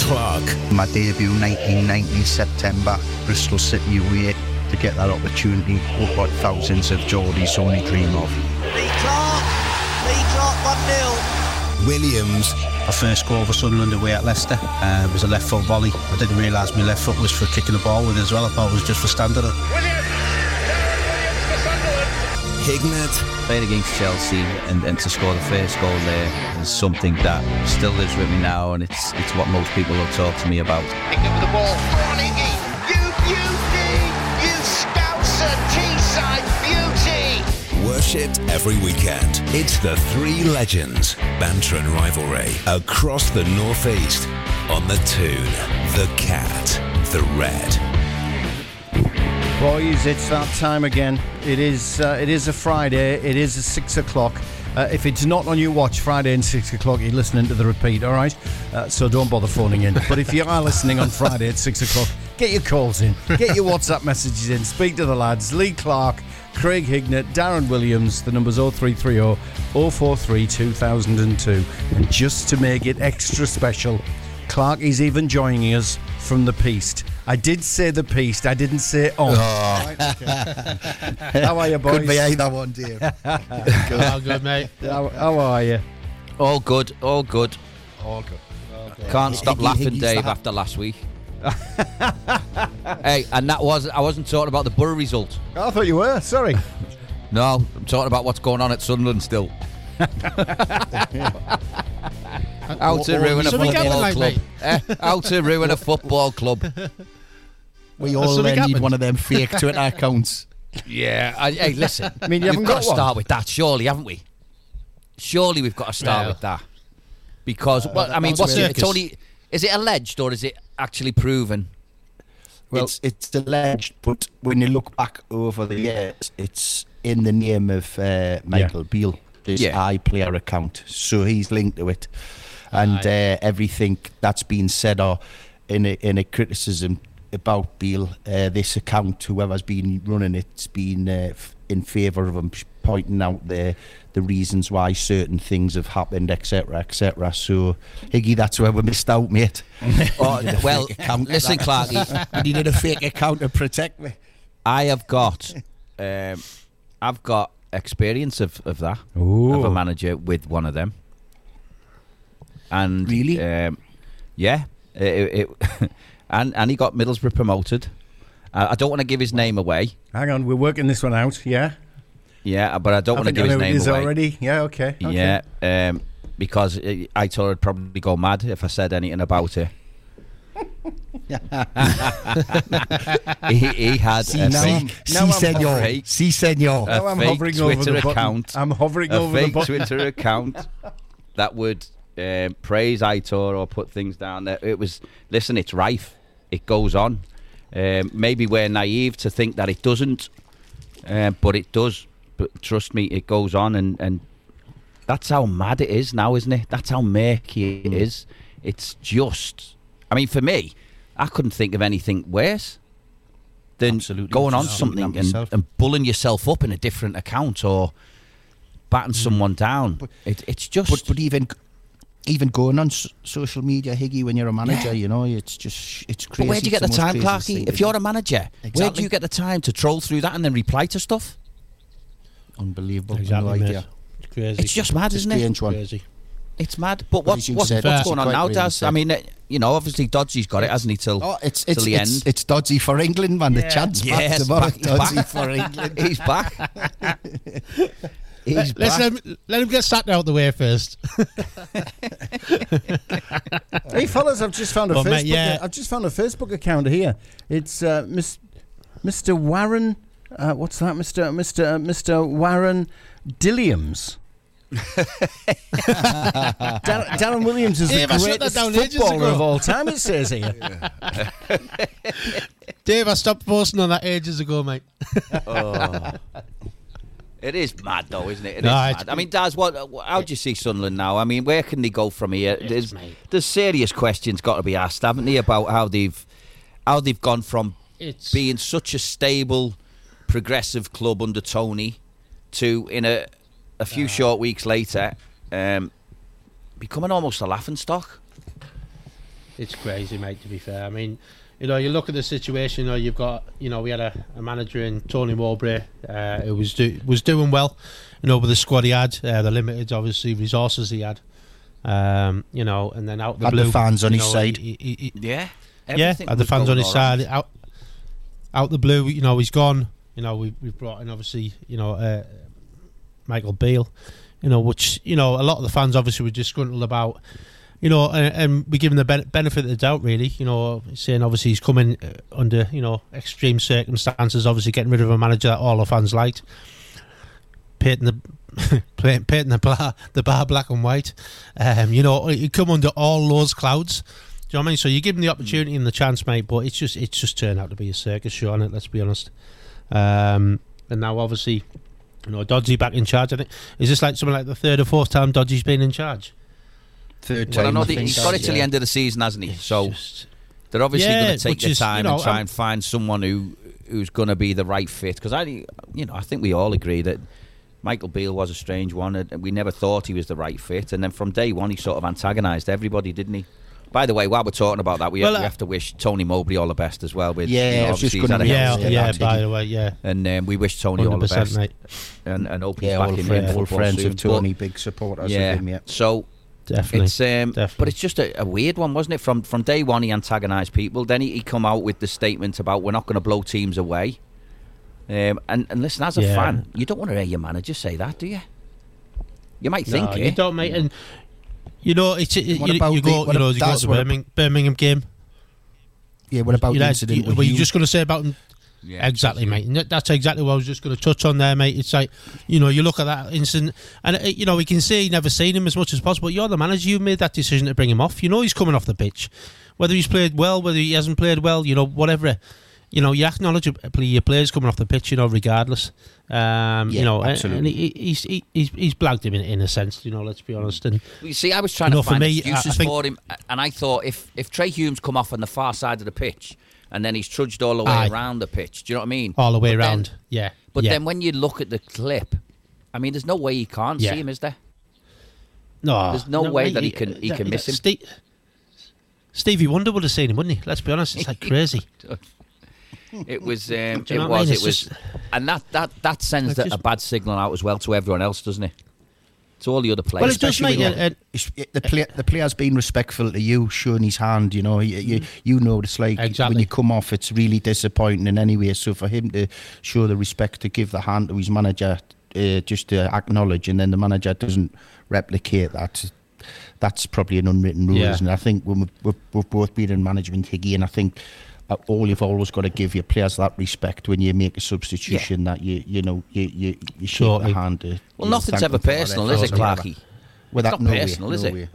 Clark. My debut 1990 September, Bristol City away. To get that opportunity, what thousands of Geordies only dream of. Lee Clark. Lee Clark 1 0. Williams. My first goal for Sunderland away at Leicester uh, was a left foot volley. I didn't realise my left foot was for kicking the ball with as well. I thought it was just for standing it. Hignett. Playing against Chelsea and, and to score the first goal there is something that still lives with me now, and it's it's what most people will talk to me about. Picked up the ball. Go on, Iggy. You beauty. You Scouser Teesside beauty. Worshipped every weekend. It's the three legends, banter and rivalry across the northeast. On the Toon, the cat, the red. Boys, it's that time again. It is. Uh, it is a Friday. It is a six o'clock. Uh, if it's not on your watch Friday and six o'clock, you're listening to the repeat. All right. Uh, so don't bother phoning in. But if you are listening on Friday at six o'clock, get your calls in, get your WhatsApp messages in, speak to the lads. Lee Clark, Craig Hignett, Darren Williams. The number's 0330 043 2002. And just to make it extra special, Clark is even joining us from the Peast. I did say the Peast, I didn't say on. Oh. How are you, boys? Could be either one, Dave. Oh, good, mate. How, how are you? All good, all good. All good. Can't stop Higgy- laughing, Higgy's Dave, the- after last week. hey, and that was I wasn't talking about the Boro result. I thought you were. Sorry. No, I'm talking about what's going on at Sunderland still. How to ruin a So football like, club. Eh, how to ruin a football club. We all all So we uh, need one. one of them fake Twitter accounts. Yeah, I, hey, listen. I mean, you haven't got, got to one. start with that, surely, haven't we? Surely we've got to start Yeah. with that because, well, I mean, what's a it? It's only is it alleged or is it actually proven? Well, it's, it's alleged, but when you look back over the years, it's in the name of uh, Michael Beale, this Yeah. iPlayer account. So he's linked to it. And uh, everything that's been said or in a, in a criticism about Beale, uh, this account, whoever's been running it's been uh, f- in favour of him, pointing out the the reasons why certain things have happened, etc., etc. So, Higgy, that's where we missed out, mate. Oh, well, account. listen, Clarky, I needed a fake account to protect me. I have got, um, I've got experience of, of that of a manager with one of them, and Really? um, yeah, it, it and and he got Middlesbrough promoted. Uh, I don't want to give his name away. Hang on, we're working this one out. Yeah. Yeah, but I don't I want to give I his know it name is away. already. Yeah. Okay. okay. Yeah, um, because uh, I thought I'd probably go mad if I said anything about it. he, he had See, a now, fake, si, now I'm senor. fake- Si, senor. a Now I'm fake hovering over Twitter the button. account. I'm hovering a over fake button. Twitter account that would um, praise Aitor or put things down there. It was listen, it's rife. It goes on. Um, maybe we're naive to think that it doesn't, uh, but it does. But trust me, it goes on, and, and that's how mad it is now, isn't it? That's how murky it is. It's just. I mean, for me, I couldn't think of anything worse than Absolutely. going on Just something and, yourself. and bullying yourself up in a different account or batting someone down. it, it's just. But, but even even going on s- social media, Higgy, when you're a manager, Yeah. you know, it's just it's crazy. But where do you get the It's time, Clarky? If you're a manager, where do you get the time to troll through that and then reply to stuff? unbelievable, Exactly, no idea. It's crazy. It's just mad, It's isn't it? one. crazy. It's mad. But But what's as you what's, said, what's going on now, really Daz? I mean, uh, you know, obviously Dodgy's got it, hasn't he? Till Oh, it's till it's the it's, end. it's dodgy for England, man. The chance back tomorrow. back- he's dodgy back. for England. He's back. He's Let's let him, let him get sat out the way first. Hey fellas, I've just found a Well, Facebook. mate, yeah. I've just found a Facebook account here. It's uh, Miss, Mr. Warren. Uh, what's that, Mr. Mr. Mr. Warren Dilliams. Dar- Darren Williams is Dave, the I shut greatest that down ages footballer of all time. It says here. Dave, I stopped posting on that ages ago, mate. It is mad, though, isn't it? It is No, it's- mad. I mean, Daz, what? How do you see Sunderland now? I mean, where can they go from here? There's, there's serious questions got to be asked, haven't they, about how they've how they've gone from It's being such a stable, progressive club under Tony to in a a few short weeks later um, becoming almost a laughing stock. It's crazy, mate. To be fair, I mean, you know, you look at the situation. You know, you've got, you know, we had a, a manager in Tony Mowbray uh, who was do, was doing well. You know, with the squad he had, uh, the limited obviously resources he had. Um, you know, and then out the Had the blue, fans on his know, side. he, he, he, he, yeah, yeah, had the fans on his right. side, out, out the blue, you know, he's gone. You know, we we've brought in obviously, you know, uh, Michael Beale. You know, which you know, a lot of the fans obviously were disgruntled about. You know, and, and we give him the benefit of the doubt, really. You know, saying obviously he's coming uh, under you know extreme circumstances. Obviously, getting rid of a manager that all the fans liked, painting the painting the bar the bar black and white. Um, you know, he come under all those clouds. Do you know what I mean? So you give him the opportunity and the chance, mate, but it's just it's just turned out to be a circus show it. Let's be honest. Um, and now, obviously, you know, Dodgy back in charge. I think is this like something like the third or fourth time Dodgy's been in charge? Third Well, I know I that think, he's got it till the end of the season, hasn't he? It's So just- they're obviously Yeah, going to take their is, you time know, and try I'm- and find someone who who's going to be the right fit. Because I, you know, I think we all agree that Michael Beale was a strange one, and we never thought he was the right fit. And then from day one, he sort of antagonised everybody, didn't he? By the way, while we're talking about that, we, Well, we uh, have to wish Tony Mowbray all the best as well. With Yeah, you know, just obviously gonna yeah, hell of a yeah, yeah. By the way, yeah, and um, we wish Tony all the best, mate. and, and hope he's Yeah, back all, in, friend, in all football friends soon. of Tony, But, big supporters yeah, of him, yeah. so Definitely. it's um, but it's just a, a weird one, wasn't it? From from day one, he antagonised people. Then he, he come out with the statement about we're not going to blow teams away. Um, and and listen, as a Yeah. fan, you don't want to hear your manager say that, do you? You might think no, it. you don't, mate. And you know, it's it, What you, you go, what you know, you go to that's the Birmingham, Birmingham game. Yeah, what about you the incident you- were you Hume? just going to say about him? Yeah, exactly, mate. And that's exactly what I was just going to touch on there, mate. It's like, you know, you look at that incident, and uh, you know, we can see never seen him as much as possible. You're the manager. You made that decision to bring him off. You know, he's coming off the pitch, whether he's played well, whether he hasn't played well. You know, whatever. You know, you acknowledge your players coming off the pitch. You know, regardless. Um, Yeah, you know, and- absolutely. and he, he's he, he's he's blagged him in, in a sense. You know, let's be honest. And You see, I was trying You know, to for find me, I- I think- for him, and I thought if if Trai Hume's come off on the far side of the pitch, and then he's trudged all the way Aye. around the pitch, do you know what I mean? all the way But then- around, yeah. But yeah. then when you look at the clip, I mean, there's no way he can't Yeah. see him, is there? No, There's no way that he can- he can miss him. Ste- Stevie Wonder would have seen him, wouldn't he? Let's be honest, it's like crazy. It was. Um, Do you know it I was. mean? It was. just- and that that that sends Like just- a bad signal out as well to everyone else, doesn't it? To all the other players. Well, it does, Especially mate. when and- and- It's- it- the play, the player's been respectful to you, showing his hand. You know, you you, you know what it's like Exactly. when you come off. It's really disappointing in any way. So for him to show the respect to give the hand to his manager, uh, just to acknowledge, and then the manager doesn't replicate that. That's probably an unwritten rule, Yeah. isn't it? I think when we've, we've, we've both been in management, Higgy, and I think Uh, all you've always got to give your players that respect when you make a substitution. That you you know you you, you shake Totally. the hand. To, well, you know, nothing's ever them for their personal, is it, efforts. Clarky? Well, It's not no way, personal, is no it? way.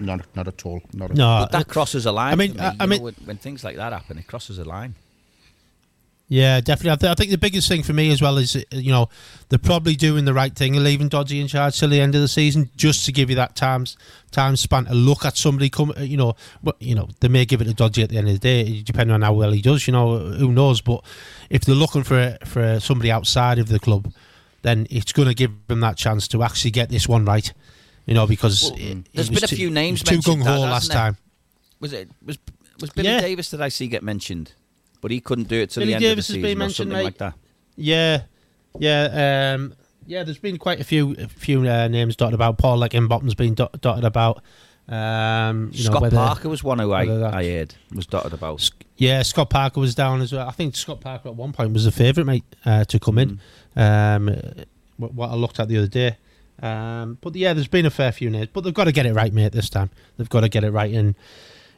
Not, not at all. Not at no, all. But that crosses a line. I mean, for me, I- you I know, mean- when, when things like that happen, it crosses a line. Yeah, definitely. I, th- I think the biggest thing for me as well is, you know, they're probably doing the right thing and leaving Dodgy in charge till the end of the season, just to give you that time time span to look at somebody come. uh, You know, but you know they may give it to Dodgy at the end of the day, depending on how well he does. You know, who knows? But if they're looking for for somebody outside of the club, then it's going to give them that chance to actually get this one right. You know, because Well, it- there's it been a few names too mentioned gung ho last time. Was it was was Billy Yeah. Davies that I see get mentioned, but he couldn't do it till Billy the end Davies of has the season or something mate. like that. Yeah, yeah, um, yeah. There's been quite a few, a few uh, names dotted about. Paul Heckingbottom's been dot, dotted about. Um, you know, Scott whether- Parker was one who I, I heard was dotted about. Yeah, Scott Parker was down as well. I think Scott Parker at one point was the favourite mate uh, to come in. Um, uh, what, what I looked at the other day. Um, but yeah, there's been a fair few names, but they've got to get it right, mate. This time they've got to get it right, and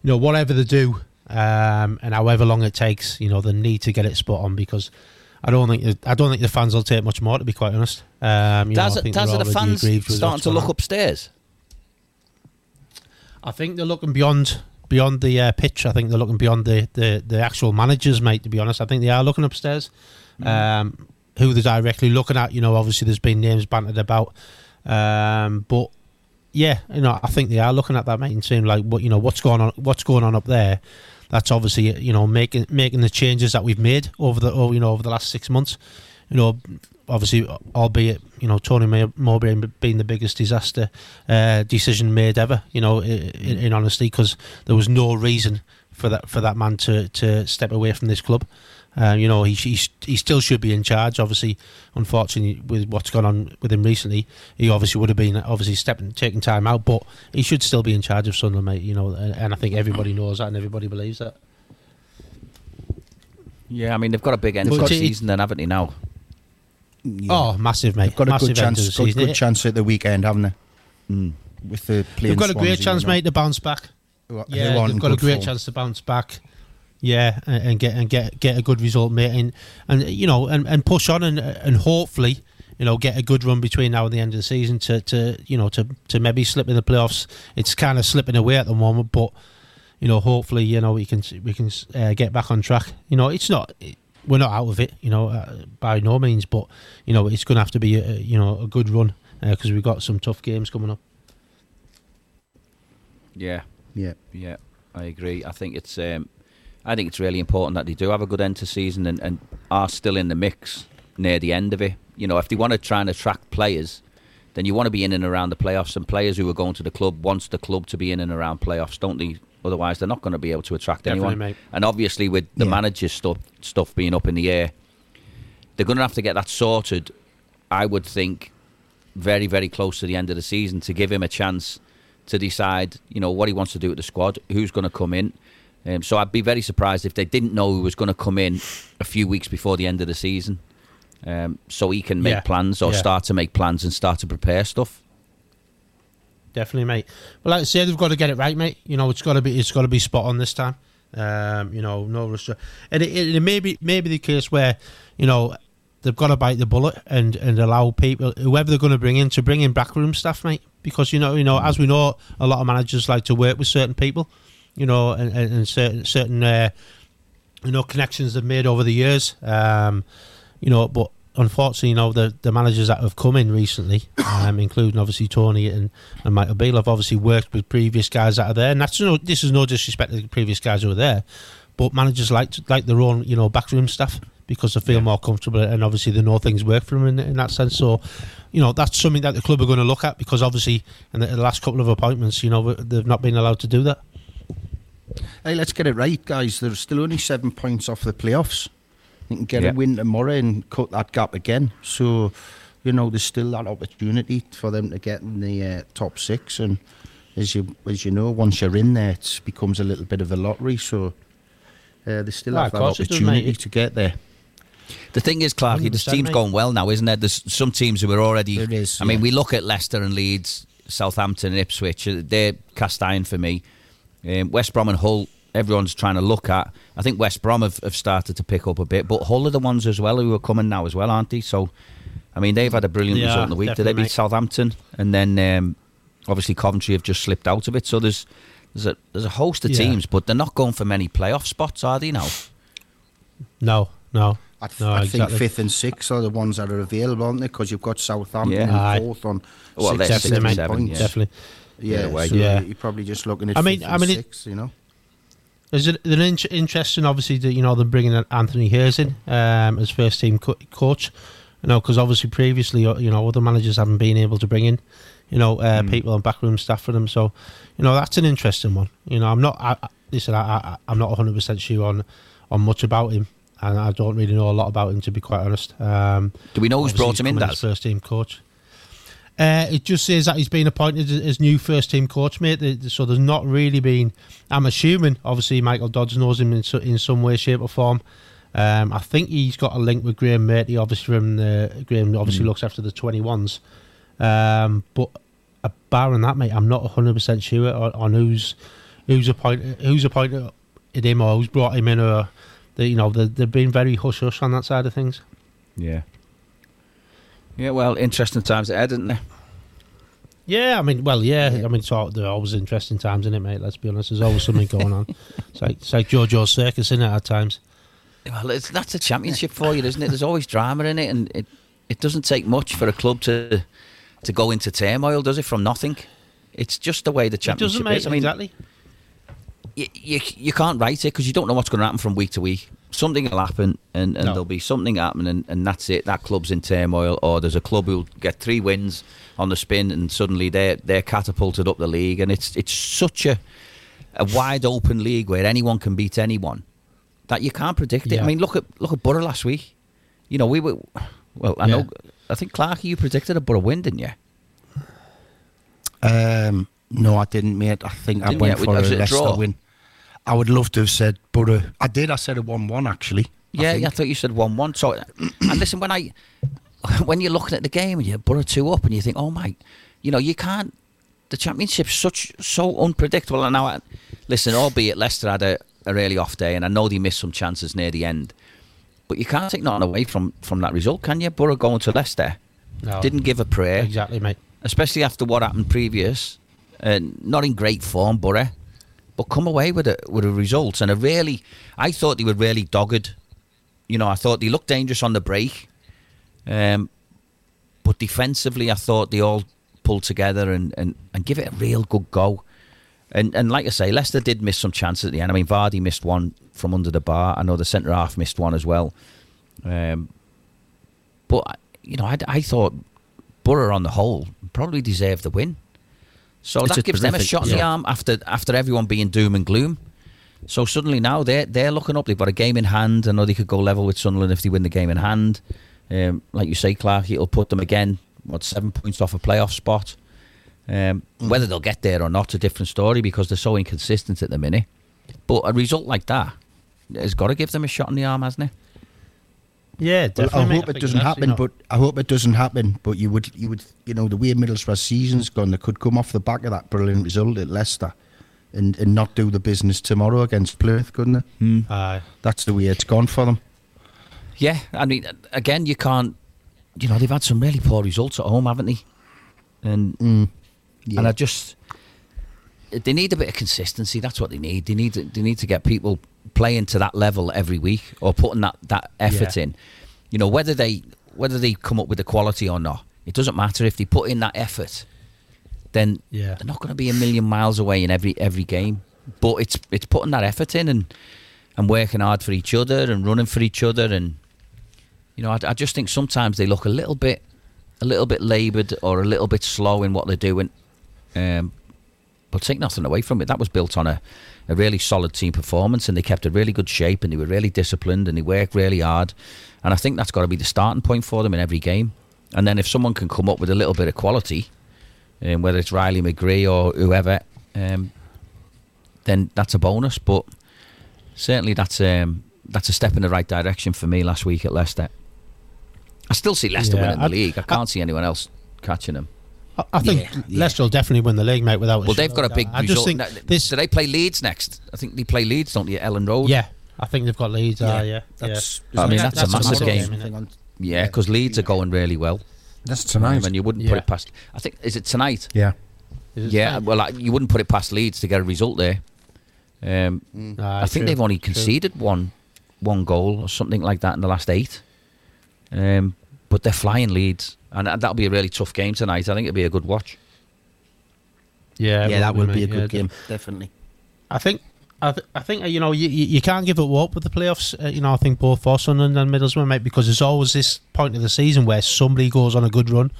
you know whatever they do, um, and however long it takes, you know the need to get it spot on because. I don't think I don't think the fans will take much more. To be quite honest, um, Does know, it? Does? The fans starting to look on. upstairs. I think they're looking beyond beyond the uh, pitch. I think they're looking beyond the, the, the actual managers, mate. To be honest, I think they are looking upstairs. Um, who they're directly looking at, you know, obviously there's been names bantered about, um, but yeah, you know, I think they are looking at that, mate, and saying like, what you know, what's going on, what's going on up there. That's obviously you know making making the changes that we've made over the oh, you know over the last six months. You know, obviously, albeit you know Tony May- Mowbray being the biggest disaster uh, decision made ever. You know, in, in honesty, because there was no reason for that for that man to to step away from this club. Um, you know, he, he he still should be in charge. Obviously, unfortunately, with what's gone on with him recently, he obviously would have been obviously stepping taking time out, but he should still be in charge of Sunderland, mate. You know, and, and I think everybody knows that and everybody believes that. Yeah, I mean they've got a big end of the season, then haven't they now? Yeah. Oh, massive, mate! They've got a massive good chance. the Got a season. good chance at the weekend, haven't they? Mm. With the playing They've got a great Swansea, chance, you know. mate, to bounce back. Who are- who Yeah, aren't they've got a great form. chance to bounce back. Yeah, and, and get and get get a good result, mate, and, and you know, and, and push on, and and hopefully, you know, get a good run between now and the end of the season to, to you know to, to maybe slip in the playoffs. It's kind of slipping away at the moment, but you know, hopefully, you know, we can we can uh, get back on track. You know, it's not we're not out of it, you know, uh, by no means, but you know, it's going to have to be a, you know a good run because we've got some tough games coming up. Yeah, Yeah. yeah, I agree. I think it's um, I think it's really important that they do have a good end to season and, and are still in the mix near the end of it. You know, if they want to try and attract players, then you want to be in and around the playoffs. And players who are going to the club wants the club to be in and around playoffs, don't they? Otherwise, they're not going to be able to attract Definitely, anyone. mate. And obviously, with the Yeah. manager stuff stuff being up in the air, they're going to have to get that sorted. I would think very very close to the end of the season to give him a chance to decide, you know, what he wants to do with the squad, who's going to come in. Um, so I'd be very surprised if they didn't know who was going to come in a few weeks before the end of the season, um, so he can make Yeah. plans or Yeah. start to make plans and start to prepare stuff. Definitely, mate. But like I say, they've got to get it right, mate. You know, it's got to be it's got to be spot on this time. Um, you know, no rush. And it, it, it may be maybe the case where you know they've got to bite the bullet and and allow people whoever they're going to bring in to bring in backroom staff, mate. Because you know, you know, as we know, a lot of managers like to work with certain people. You know, and, and, certain certain uh, you know connections they've made over the years. Um, you know, but unfortunately, you know, the, the managers that have come in recently, um, including obviously Tony and, and Michael Beale, have obviously worked with previous guys that are there. And that's no, this is no disrespect to the previous guys who were there, but managers like to, like their own, you know, backroom stuff because they feel more comfortable and obviously they know things work for them in, in that sense. So, you know, that's something that the club are going to look at because obviously in the, the last couple of appointments, you know, they've not been allowed to do that. Hey, let's get it right, guys. There's still only seven points off the playoffs. You can get Yeah. a win tomorrow and cut that gap again. So, you know, there's still that opportunity for them to get in the uh, top six. And as you as you know, once you're in there, it becomes a little bit of a lottery. So, uh, they still Ah, have that course it does, opportunity to get there. The thing is, Clarky, this 100%, team's going well now, isn't there? There's some teams who are already. There is, I mean, we look at Leicester and Leeds, Southampton and Ipswich. They're cast iron for me. Um, West Brom and Hull, everyone's trying to look at. I think West Brom have, have started to pick up a bit, but Hull are the ones as well who are coming now as well, aren't they? So, I mean, they've had a brilliant Yeah, result in the week. Did they beat mate. Southampton? And then um, obviously Coventry have just slipped out of it. So there's there's a there's a host of Yeah. teams, but they're not going for many playoff spots, are they now? No, no. I, th- No, I exactly. think fifth and sixth are the ones that are available, aren't they? Because you've got Southampton Yeah. and fourth on Well, six they're and Definitely, seven mate. seven, points. yeah. Definitely. Yeah, Either way. so Yeah. you're probably just looking at I mean- I and mean, it- sixth, you know. There's an, an in- interesting, obviously, that you know them bringing in Anthony Hayes in um, as first team co- coach. You know, because obviously previously, uh, you know, other managers haven't been able to bring in, you know, uh, people and backroom staff for them. So, you know, that's an interesting one. You know, I'm not. I, I, listen, I, I, I'm not 100 percent sure on on much about him, and I don't really know a lot about him to be quite honest. Um, Do we know who's brought him in, coming Daz? as first team coach. Uh, it just says that he's been appointed as- new first team coach, mate. So there's not really been. I'm assuming, obviously, Michael Dodds knows him in, so, in some way, shape, or form. Um, I think he's got a link with Graeme Murty, obviously from the Graham. Obviously looks after the 21s. Um, but barring that, mate, I'm not 100 percent sure on, on who's who's appointed who's appointed him or who's brought him in, or they, you know, they, they've been very hush hush on that side of things. Yeah. Yeah, well, interesting times ahead, isn't there? Yeah, I mean, well, yeah, I mean, it's all, there are always interesting times in it, mate. Let's be honest. There's always something going on. It's like it's like JoJo's circus, in it at times. Well, it's, that's a championship for you, isn't it? There's always drama in it, and it, it doesn't take much for a club to to go into turmoil, does it? From nothing, it's just the way the It championship doesn't, mate. is. I mean, exactly. you, you you can't write it because you don't know what's going to happen from week to week. Something will happen, and, and No. there'll be something happening, and, and that's it. That club's in turmoil, or there's a club who'll get three wins on the spin, and suddenly they're they're catapulted up the league, and it's it's such a a wide open league where anyone can beat anyone that you can't predict it. Yeah. I mean, look at look at Boro last week. You know, we were well. I Yeah. know. I think Clark, you predicted a Boro win, didn't you? Um, no, I didn't, mate. I think I Didn't went you? for a it a Leicester draw? win. I would love to have said Boro. Uh, I did. I said a one-one actually. I Yeah, think. yeah, I thought you said one one. So, uh, and listen, when I when you're looking at the game and you're Boro two up and you think, oh my, you know, you can't. The championship's such so unpredictable. And now, I, listen, albeit Leicester had a, a really off day, and I know they missed some chances near the end, but you can't take nothing away from from that result, can you? Boro going to Leicester No. didn't give a prayer, exactly, mate. especially after what happened previous. And not in great form, Boro, but come away with a with a result and a really. I thought they were really dogged. You know, I thought they looked dangerous on the break, um, but defensively, I thought they all pulled together and, and, and give it a real good go. And and like I say, Leicester did miss some chances at the end. I mean, Vardy missed one from under the bar. I know the centre half missed one as well. Um, but you know, I, I thought Boro on the whole probably deserved the win. So It's that gives them a shot in the arm after after everyone being doom and gloom. So suddenly now they're they're looking up. They've got a game in hand. I know they could go level with Sunderland if they win the game in hand. Um, like you say, Clark, it'll put them again. What seven points off a playoff spot? Um, Whether they'll get there or not, a different story because they're so inconsistent at the minute. But a result like that has got to give them a shot in the arm, hasn't it? Yeah, Well, definitely. I mate. hope it doesn't happen, you know- but I hope it doesn't happen. But you would, you would, you know, the way Middlesbrough season's gone, they could come off the back of that brilliant result at Leicester, and, and not do the business tomorrow against Plymouth, couldn't they? Hmm. Aye. That's the way it's gone for them. Yeah, I mean, again, you can't. You know, they've had some really poor results at home, haven't they? And hmm. Yeah. and I just they need a bit of consistency. That's what they need. They need they need to get people playing to that level every week or putting that, that effort Yeah. in. You know, whether they whether they come up with the quality or not, it doesn't matter if they put in that effort. Then Yeah. they're not going to be a million miles away in every every game. But it's it's putting that effort in and and working hard for each other and running for each other and you know I, I just think sometimes they look a little bit a little bit laboured or a little bit slow in what they're doing. Um, but take nothing away from it. That was built on a, a really solid team performance, and they kept a really good shape, and they were really disciplined, and they worked really hard. And I think that's got to be the starting point for them in every game. And then if someone can come up with a little bit of quality, um, whether it's Riley McGree or whoever, um, then that's a bonus. But certainly that's um, that's a step in the right direction for me last week at Leicester. I still see Leicester Yeah, winning the league. I can't see anyone else catching them. I, I think Yeah, yeah. Leicester will definitely win the league, mate. Without a Well, they've got a big. I result. just think Now, this. Do they play Leeds next? I think they play Leeds, don't they, Elland Road? Yeah, I think they've got Leeds. Yeah, yeah, That's, I mean, isn't that's a massive tomorrow or game. something on- Yeah, because Leeds are going really well. That's tonight. and you wouldn't put it past. I think is it tonight? yeah. It Yeah. tonight? Well, like, you wouldn't put it past Leeds to get a result there. Um, Aye, I think true, they've only true. conceded one one goal or something like that in the last eight. Um, but they're flying Leeds, and that- that'll be a really tough game tonight. I think it'll be a good watch. Yeah, Yeah, that will will be a mate, good yeah, game, definitely. I think. I, th- I think uh, you know you, you you can't give it up with the playoffs. Uh, you know I think both for Sunderland and Middlesbrough, mate, because there's always this point of the season where somebody goes on a good run,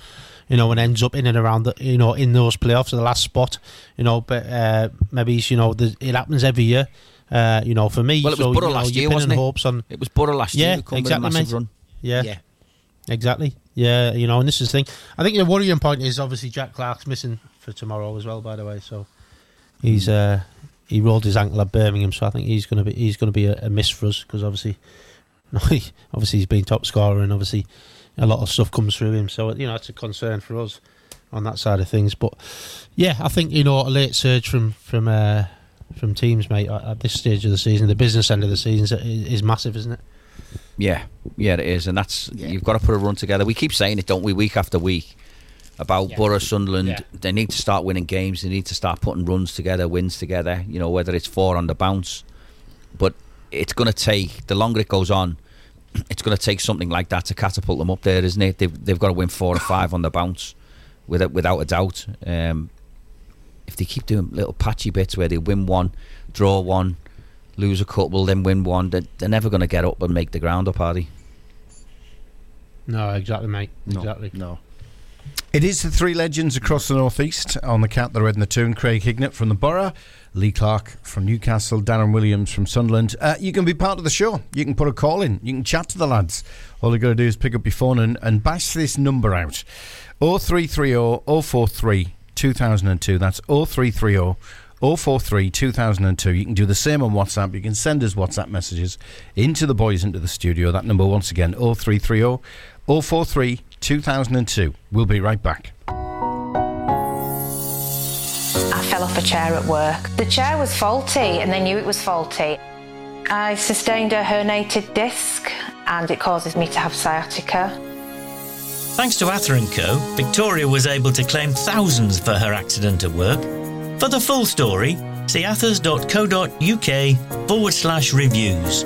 you know, and ends up in and around the you know in those playoffs, the last spot, you know. But uh, maybe you know it happens every year. Uh, you know, for me, Well, it was so, Boro you know, last year, wasn't it? hopes on It was Boro last Yeah, year who come exactly, with a massive mate. run. yeah, exactly. Yeah, you know, and this is the thing. I think the worrying point is obviously Jack Clarke's missing for tomorrow as well. By the way, so he's uh, he rolled his ankle at Birmingham, so I think he's going to be he's going to be a, a miss for us because obviously, obviously he's been top scorer and obviously a lot of stuff comes through him. So you know, it's a concern for us on that side of things. But yeah, I think you know a late surge from from uh, from teams, mate, at, at this stage of the season, the business end of the season is, is massive, isn't it? Yeah, yeah, it is, and that's Yeah. you've got to put a run together. We keep saying it, don't we, week after week, about Yeah. Boro, Sunderland. Yeah. They need to start winning games. They need to start putting runs together, wins together. You know, whether it's four on the bounce, but it's going to take the longer it goes on. It's going to take something like that to catapult them up there, isn't it? They've, they've got to win four or five on the bounce, without without a doubt. Um, if they keep doing little patchy bits where they win one, draw one, lose a couple, then win one. They're, they're never going to get up and make the ground up, are they? No, exactly, mate. No, Exactly. No. It is the three legends across the northeast on the cat, the red and the Toon. Craig Hignett from the Boro, Lee Clark from Newcastle, Darren Williams from Sunderland. Uh, you can be part of the show. You can put a call in. You can chat to the lads. All you got to do is pick up your phone and, and bash this number out. 0330 043 2002. That's 0330 043 2002. You can do the same on WhatsApp. You can send us WhatsApp messages into the boys into the studio. That number once again 0330 043 2002. We'll be right back. I fell off a chair at work. The chair was faulty and they knew it was faulty. I sustained a herniated disc and it causes me to have sciatica. Thanks to Ather & Co., Victoria was able to claim thousands for her accident at work. For the full story, see athers.co.uk forward slash reviews.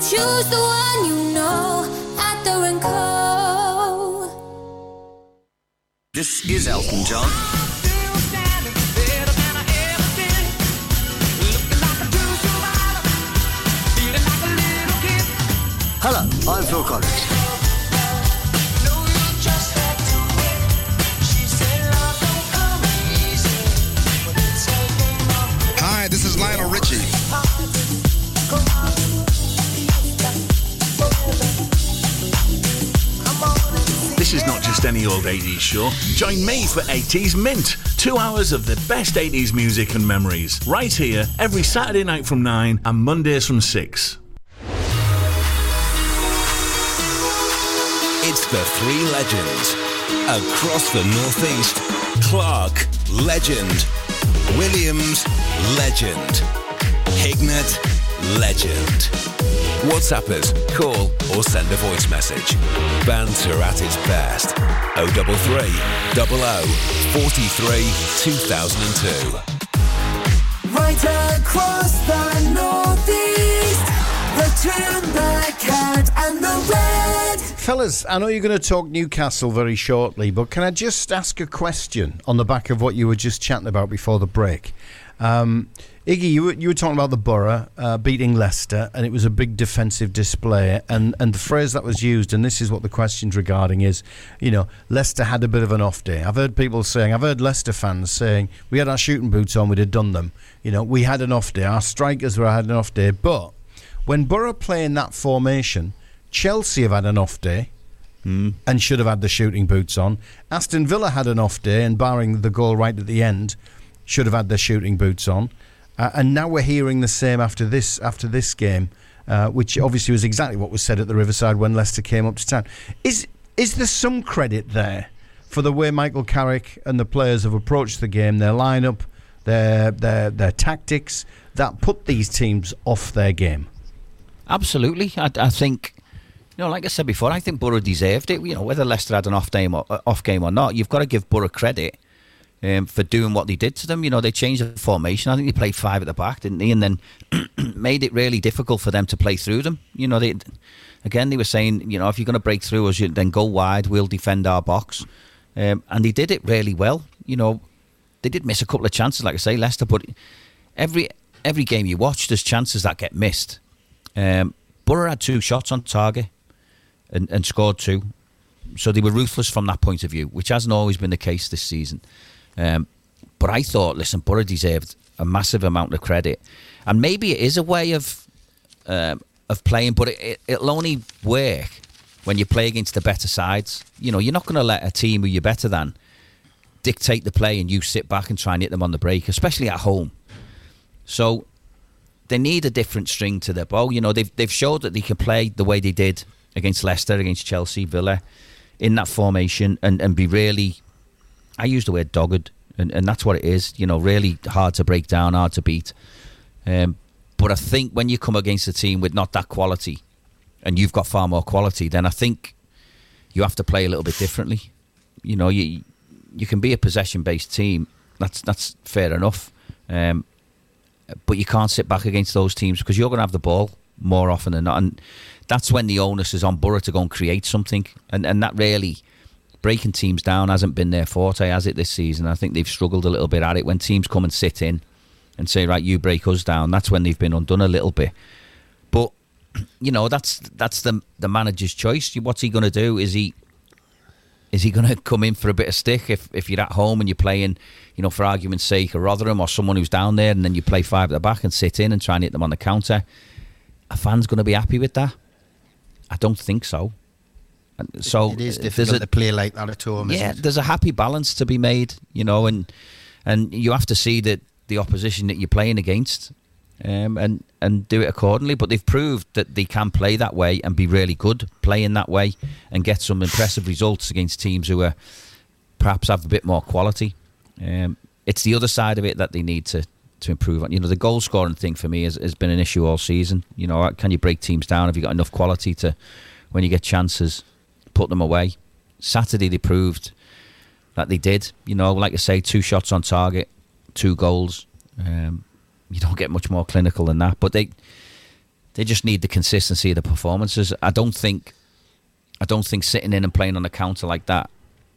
Choose the one you know, Ather and Co. This is Elton John. Hello, I'm Phil Collins. Is not just any old 80s show. Join me for 80s Mint. Two hours of the best 80s music and memories. Right here, every Saturday night from 9 and Mondays from 6. It's the three legends across the Northeast. Clark, legend. Williams, legend. Hignett, legend. WhatsApp us, call, or send a voice message. Banter at its best. 033 00 43 2002. Right across the northeast, the Toon, the cat, and the red. Fellas, I know you're going to talk Newcastle very shortly, but can I just ask a question on the back of what you were just chatting about before the break? Um, Iggy, you were, you were talking about the Boro uh, beating Leicester, and it was a big defensive display. And, and the phrase that was used, and this is what the question's regarding, is you know, Leicester had a bit of an off day. I've heard people saying, I've heard Leicester fans saying, we had our shooting boots on, we'd have done them. You know, we had an off day. Our strikers were had an off day. But when Boro play in that formation, Chelsea have had an off day and should have had the shooting boots on. Aston Villa had an off day, and barring the goal right at the end, should have had their shooting boots on. Uh, and now we're hearing the same after this after this game, uh, which obviously was exactly what was said at the Riverside when Leicester came up to town. Is is there some credit there for the way Michael Carrick and the players have approached the game, their lineup, their their their tactics that put these teams off their game? Absolutely. I, I think, you know, like I said before, I think Boro deserved it. You know, whether Leicester had an off game or off game or not, you've got to give Boro credit um, for doing what they did to them. You know, they changed the formation. I think they played five at the back, didn't they? And then made it really difficult for them to play through them. You know, they again they were saying, you know, if you're going to break through us, then go wide. We'll defend our box, um, and they did it really well. You know, they did miss a couple of chances, like I say, Leicester, but every every game you watch, there's chances that get missed. Um, Boro had two shots on target and, and scored two. So they were ruthless from that point of view, which hasn't always been the case this season. Um, but I thought, listen, Boro deserved a massive amount of credit. And maybe it is a way of um, of playing, but it, it, it'll only work when you play against the better sides. You know, you're not going to let a team who you're better than dictate the play and you sit back and try and hit them on the break, especially at home. So they need a different string to their bow. You know, they've they've showed that they can play the way they did against Leicester, against Chelsea, Villa, in that formation, and, and be really. I use the word dogged, and, and that's what it is. You know, really hard to break down, hard to beat. Um, but I think when you come against a team with not that quality, and you've got far more quality, then I think you have to play a little bit differently. You know, you you can be a possession based team. That's that's fair enough. Um, but you can't sit back against those teams because you're going to have the ball more often than not, and that's when the onus is on Boro to go and create something, and and that really breaking teams down hasn't been their forte, has it this season? I think they've struggled a little bit at it when teams come and sit in and say, right, you break us down. That's when they've been undone a little bit. But you know, that's that's the the manager's choice. What's he going to do? Is he is he going to come in for a bit of stick if, if you're at home and you're playing, you know, for argument's sake, a Rotherham or someone who's down there, and then you play five at the back and sit in and try and hit them on the counter? A fan's going to be happy with that? I don't think so. So it is uh, difficult a- to play like that at home. yeah, there's a happy balance to be made, you know, and and you have to see that the opposition that you're playing against, um, and and do it accordingly. But they've proved that they can play that way and be really good playing that way and get some impressive results against teams who are perhaps have a bit more quality. Um, it's the other side of it that they need to to improve on. You know, the goal scoring thing for me has, has been an issue all season. You know, can you break teams down? Have you got enough quality to, when you get chances, put them away? Saturday they proved that they did. You know, like I say, two shots on target, two goals. Um, you don't get much more clinical than that. But they they just need the consistency of the performances. I don't think I don't think sitting in and playing on the counter like that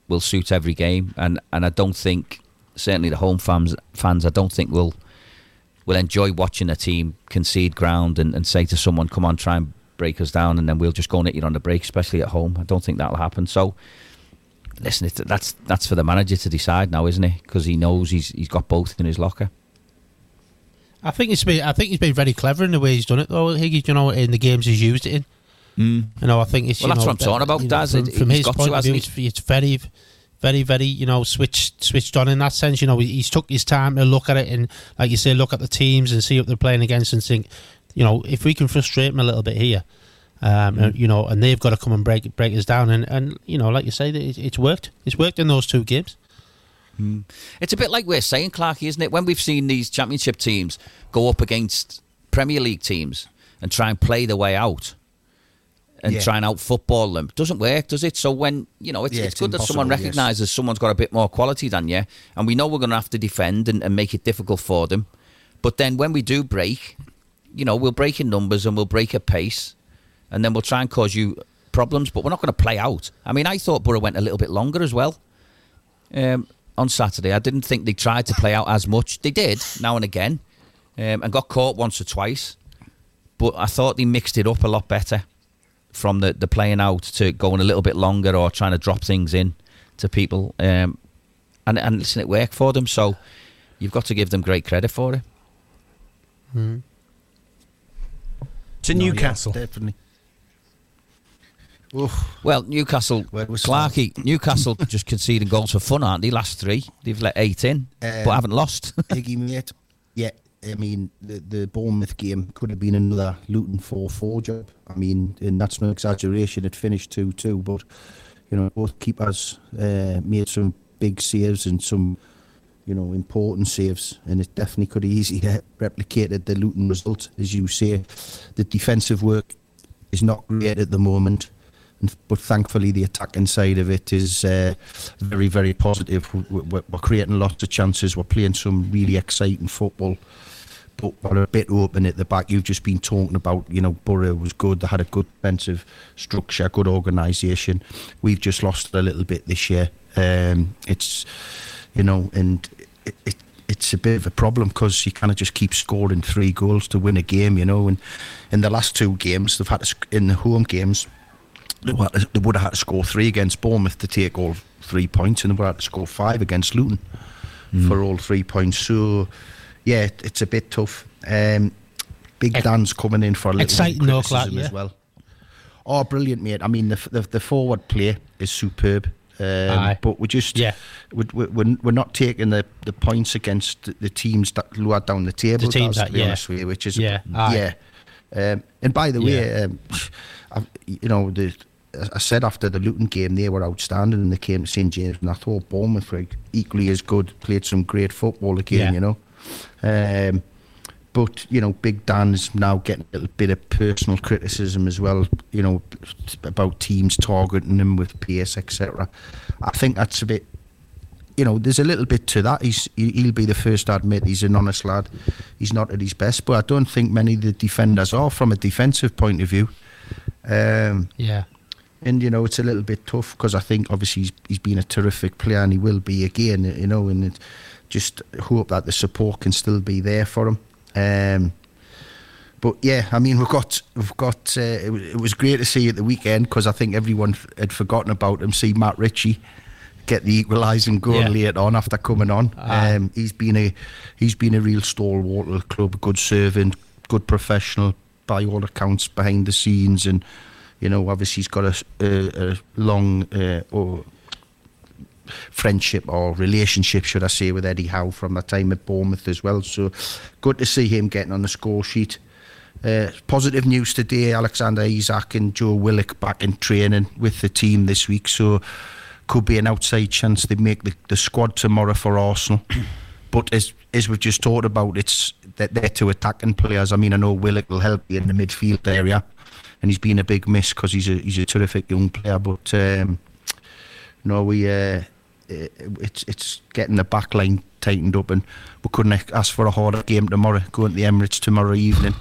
will suit every game, and and I don't think certainly the home fans fans I don't think will will enjoy watching a team concede ground and, and say to someone, "Come on, try and break us down," and then we'll just go and hit you on the break, especially at home. I don't think that'll happen. So. Listen, it's, that's that's for the manager to decide now, isn't it? Because he knows he's he's got both in his locker. I think it's been. I think he's been very clever in the way he's done it, though. Higgy, you know, in the games he's used it in. Mm. You know, I think it's. Well, that's know, what I'm talking about, know, Daz. From, from his got to, point of view, it's, it's very, very, very, you know, switched switched on in that sense. You know, he's took his time to look at it and, like you say, look at the teams and see what they're playing against and think, you know, if we can frustrate them a little bit here, um, Mm. and, you know, and they've got to come and break break us down, and, and you know, like you say, it, it's worked. It's worked in those two games. It's a bit like we're saying, Clarky, isn't it? When we've seen these championship teams go up against Premier League teams and try and play the way out and Yeah. try and out football them, doesn't work, does it? So when you know, it's, Yeah, it's, it's good that someone impossible, yes. recognises someone's got a bit more quality than you, and we know we're going to have to defend and, and make it difficult for them. But then when we do break, you know, we'll break in numbers and we'll break a pace, and then we'll try and cause you problems. But we're not going to play out. I mean, I thought Boro went a little bit longer as well um, on Saturday. I didn't think they tried to play out as much. They did now and again, um, and got caught once or twice. But I thought they mixed it up a lot better from the, the playing out to going a little bit longer or trying to drop things in to people. Um, and and listen, it worked for them. So you've got to give them great credit for it. To No, yeah, Newcastle. definitely. Well, Newcastle, was Clarkey, Newcastle just conceding goals for fun, aren't they? Last three, they've let eight in, but Um, haven't lost. Higgy mate. Yeah, I mean the the Bournemouth game could have been another Luton four four job. I mean, and that's no exaggeration. It finished two two, but you know both keepers uh, made some big saves and some you know important saves, and it definitely could have easily replicated the Luton result, as you say. The defensive work is not great at the moment. But thankfully, the attacking side of it is uh, very, very positive. We- We're, we're creating lots of chances. We're playing some really exciting football. But we're a bit open at the back. You've just been talking about, you know, Boro was good. They had a good defensive structure, good organisation. We've just lost a little bit this year. Um, it's, you know, and it, it, it's a bit of a problem because you kind of just keep scoring three goals to win a game, you know. And in the last two games, they've had to, in the home games, they would, have, they would have had to score three against Bournemouth to take all three points, and they would have had to score five against Luton for all three points. So, yeah, it, it's a bit tough. Um, Big Dan's coming in for a little Exciting bit though, of Clark, criticism yeah. as well. Oh, brilliant, mate! I mean, the the, the forward play is superb. Um, but we just Yeah. we, we, we're, we're not taking the, the points against the, teams that lower down the table. The teams that- to be yeah. honest with you, which is Yeah, yeah. Um, and by the way, Yeah. um, I've, you know, the, I said after the Luton game they were outstanding and they came to St James, and I thought Bournemouth were equally as good, played some great football again, Yeah. you know. Um, but you know, Big Dan's now getting a little bit of personal criticism as well. You know, about teams targeting him with pace, etc. I think that's a bit. You know, there's a little bit to that. He's he- he'll be the first to admit he's an honest lad. He's not at his best, but I don't think many of the defenders are from a defensive point of view. Um, Yeah. and you know it's a little bit tough because I think obviously he's, he's been a terrific player and he will be again. You know, and it, just hope that the support can still be there for him. Um, but yeah, I mean, we've got we've got. Uh, it, was, it was great to see at the weekend because I think everyone f- had forgotten about him. See Matt Ritchie get the equalising goal Yeah. late on after coming on. Ah. Um, he's been a he's been a real stalwart of the club, a good servant, good professional by all accounts behind the scenes, and you know, obviously he's got a long uh, or friendship or relationship, should I say, with Eddie Howe from that time at Bournemouth as well. So good to see him getting on the score sheet. Uh, positive news today: Alexander Isak and Joe Willock back in training with the team this week. So could be an outside chance they make the, the squad tomorrow for Arsenal. but as as we've just talked about, it's that they're two attacking players. I mean, I know Willock will help you in the midfield area, and he's been a big miss because he's a he's a terrific young player. But um, no, we uh, uh, it's it's getting the back line tightened up, and we couldn't ask for a harder game tomorrow. Going to the Emirates tomorrow evening.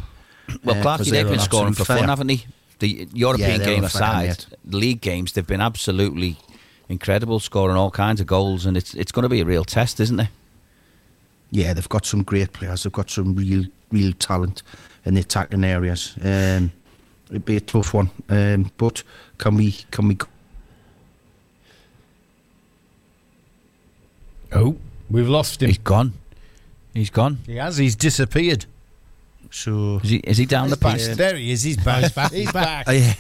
Well, Uh, Clarky, they've been scoring for fun, haven't they? The European Yeah, game aside, league games they've been absolutely incredible, scoring all kinds of goals, and it's it's going to be a real test, isn't it? yeah, they've got some great players. They've got some real, real talent in the attacking areas. Um, it'd be a tough one, um, but can we, can we? Oh, we've lost him. He's gone. He's gone. He has. He's disappeared. So is he? Is he down the back. piece? There he is. He's back. He's back. He's back. Oh, yeah.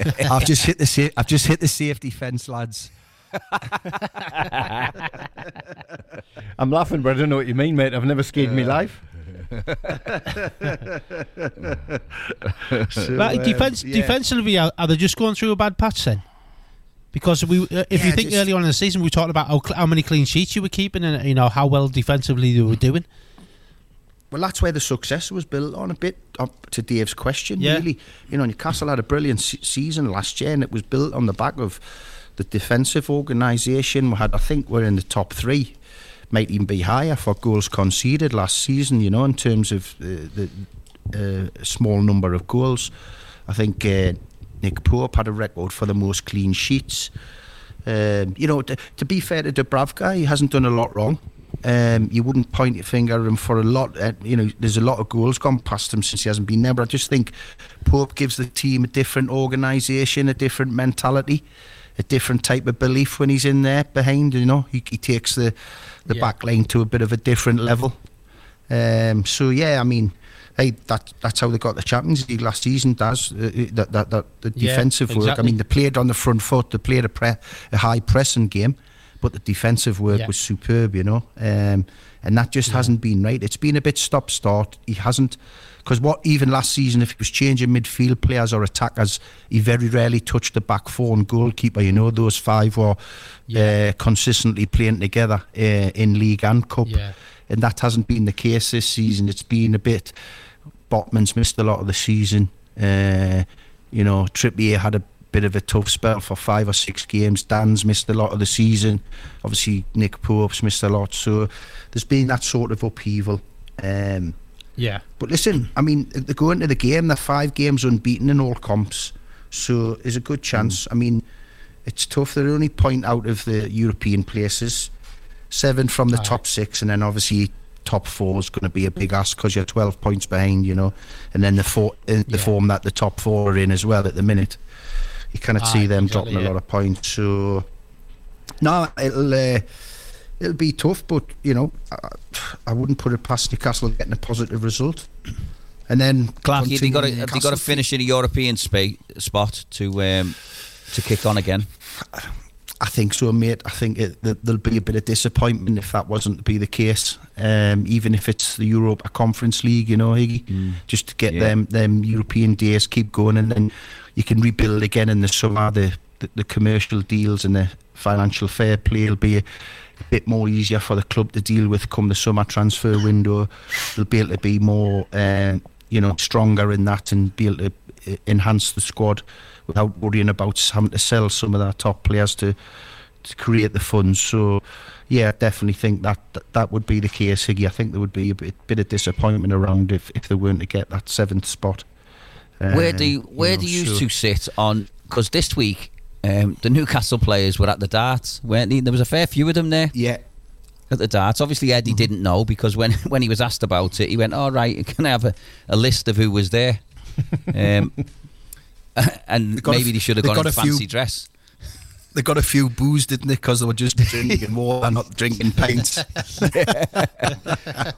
I've just hit the sa- I've just hit the safety fence, lads. I'm laughing, but I don't know what you mean, mate. I've never skied in my life. So, Right, um, defense, yeah. defensively, are, are they just going through a bad patch then? Because we, uh, if you think just- earlier on in the season, we talked about how, how many clean sheets you were keeping and you know how well defensively you were doing. Well, that's where the success was built on a bit. Up to Dave's question, Yeah. really. You know, Newcastle had a brilliant se- season last year, and it was built on the back of the defensive organisation. We had, I think, we're in the top three, might even be higher for goals conceded last season. You know, in terms of the, the uh, small number of goals. I think uh, Nick Pope had a record for the most clean sheets. Um, you know, to, to be fair to Dubravka, he hasn't done a lot wrong. Um, you wouldn't point your finger at him for a lot. You know, there's a lot of goals gone past him since he hasn't been there. But I just think Pope gives the team a different organisation, a different mentality, a different type of belief when he's in there behind. You know, he, he takes the the Yeah. back line to a bit of a different level. Um, so yeah, I mean, hey, that that's how they got the Champions League last season. Does uh, uh, that that, that the Yeah, defensive work? I mean, they played on the front foot. They played a pre- a high pressing game, but the defensive work Yeah. was superb. You know, um, and that just hasn't been right. It's been a bit stop start. He hasn't. Because what even last season, if he was changing midfield players or attackers, he very rarely touched the back four and goalkeeper. You know, those five were uh, consistently playing together uh, in league and cup Yeah. and that hasn't been the case this season. It's been a bit. Botman's missed a lot of the season. Uh, you know, Trippier had a bit of a tough spell for five or six games. Dan's missed a lot of the season. Obviously, Nick Pope's missed a lot. So there's been that sort of upheaval. Um, Yeah. but listen, I mean, they go into the game. They're five games unbeaten in all comps, so there's a good chance. I mean, it's tough. They're only point out of the European places, seven from the Aye. top six, and then obviously top four is going to be a big ask because you're 12 points behind, you know, and then the four, uh, the Yeah. form that the top four are in as well at the minute. You cannot Aye, see them exactly, dropping yeah. a lot of points. So, no, it'll. Uh, It'll be tough, but you know, I, I wouldn't put it past Newcastle getting a positive result. And then Clarky, have you got to have you got to finish in a European spa- spot to um, to kick on again? I think so, mate. I think it, that there'll be a bit of disappointment if that wasn't to be the case. Um, even if it's the Europa Conference League, you know, Higgy, just to get Yeah. them them European days keep going, and then you can rebuild again in the summer. The the, the commercial deals and the financial fair play will be a, bit more easier for the club to deal with come the summer transfer window. They'll be able to be more, um, you know, stronger in that and be able to uh, enhance the squad without worrying about having to sell some of their top players to to create the funds. So, yeah, I definitely think that that, that would be the case, Higgy. I think there would be a bit, bit of disappointment around if, if they weren't to get that seventh spot. where Um, do you, where know, do you so- two sit on? Because this week um, the Newcastle players were at the darts, weren't they? There was a fair few of them there. Yeah. at the darts. Obviously, Eddie didn't know because when when he was asked about it, he went, "All right, can I have a, a list of who was there?" um, and maybe they should have gone got in a fancy few- dress. They got a few booze, didn't they? Because they were just drinking water, not drinking pints.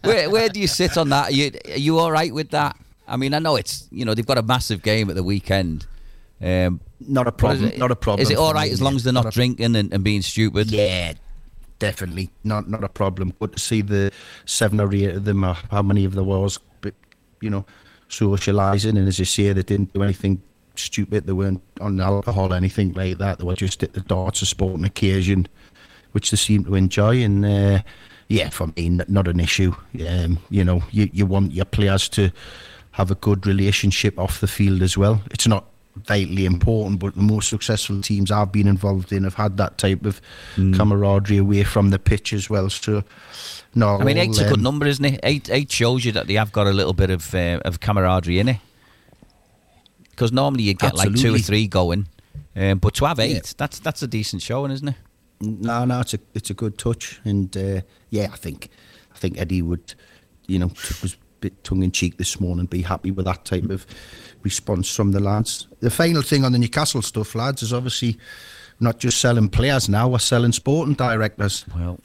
where where do you sit on that? Are you are you all right with that? I mean, I know it's you know they've got a massive game at the weekend. Um, Not a problem. it- not a problem. Is it all right me, as long as they're not, drinking and, and being stupid? Yeah, definitely not not a problem. Good to see the seven or eight of them, or how many of there was, but you know, socialising. And as you say, they didn't do anything stupid. They weren't on alcohol or anything like that. They were just at the darts, a sporting occasion, which they seemed to enjoy. And uh, yeah, for me, not an issue. Um, you know, you you want your players to have a good relationship off the field as well. It's not vitally important, but the most successful teams I've been involved in have had that type of camaraderie away from the pitch as well. So, no, I mean, eight's a good um, number, isn't it? Eight eight shows you that they have got a little bit of uh, of camaraderie in it. Because normally you get like two or three going, um, but to have eight, Yeah. that's that's a decent showing, isn't it? No, no, it's a it's a good touch, and uh, yeah, I think I think Eddie would, you know, was a bit tongue in cheek this morning, be happy with that type of response from the lads. The final thing on the Newcastle stuff, lads, is obviously not just selling players now; we're selling sporting directors. Well,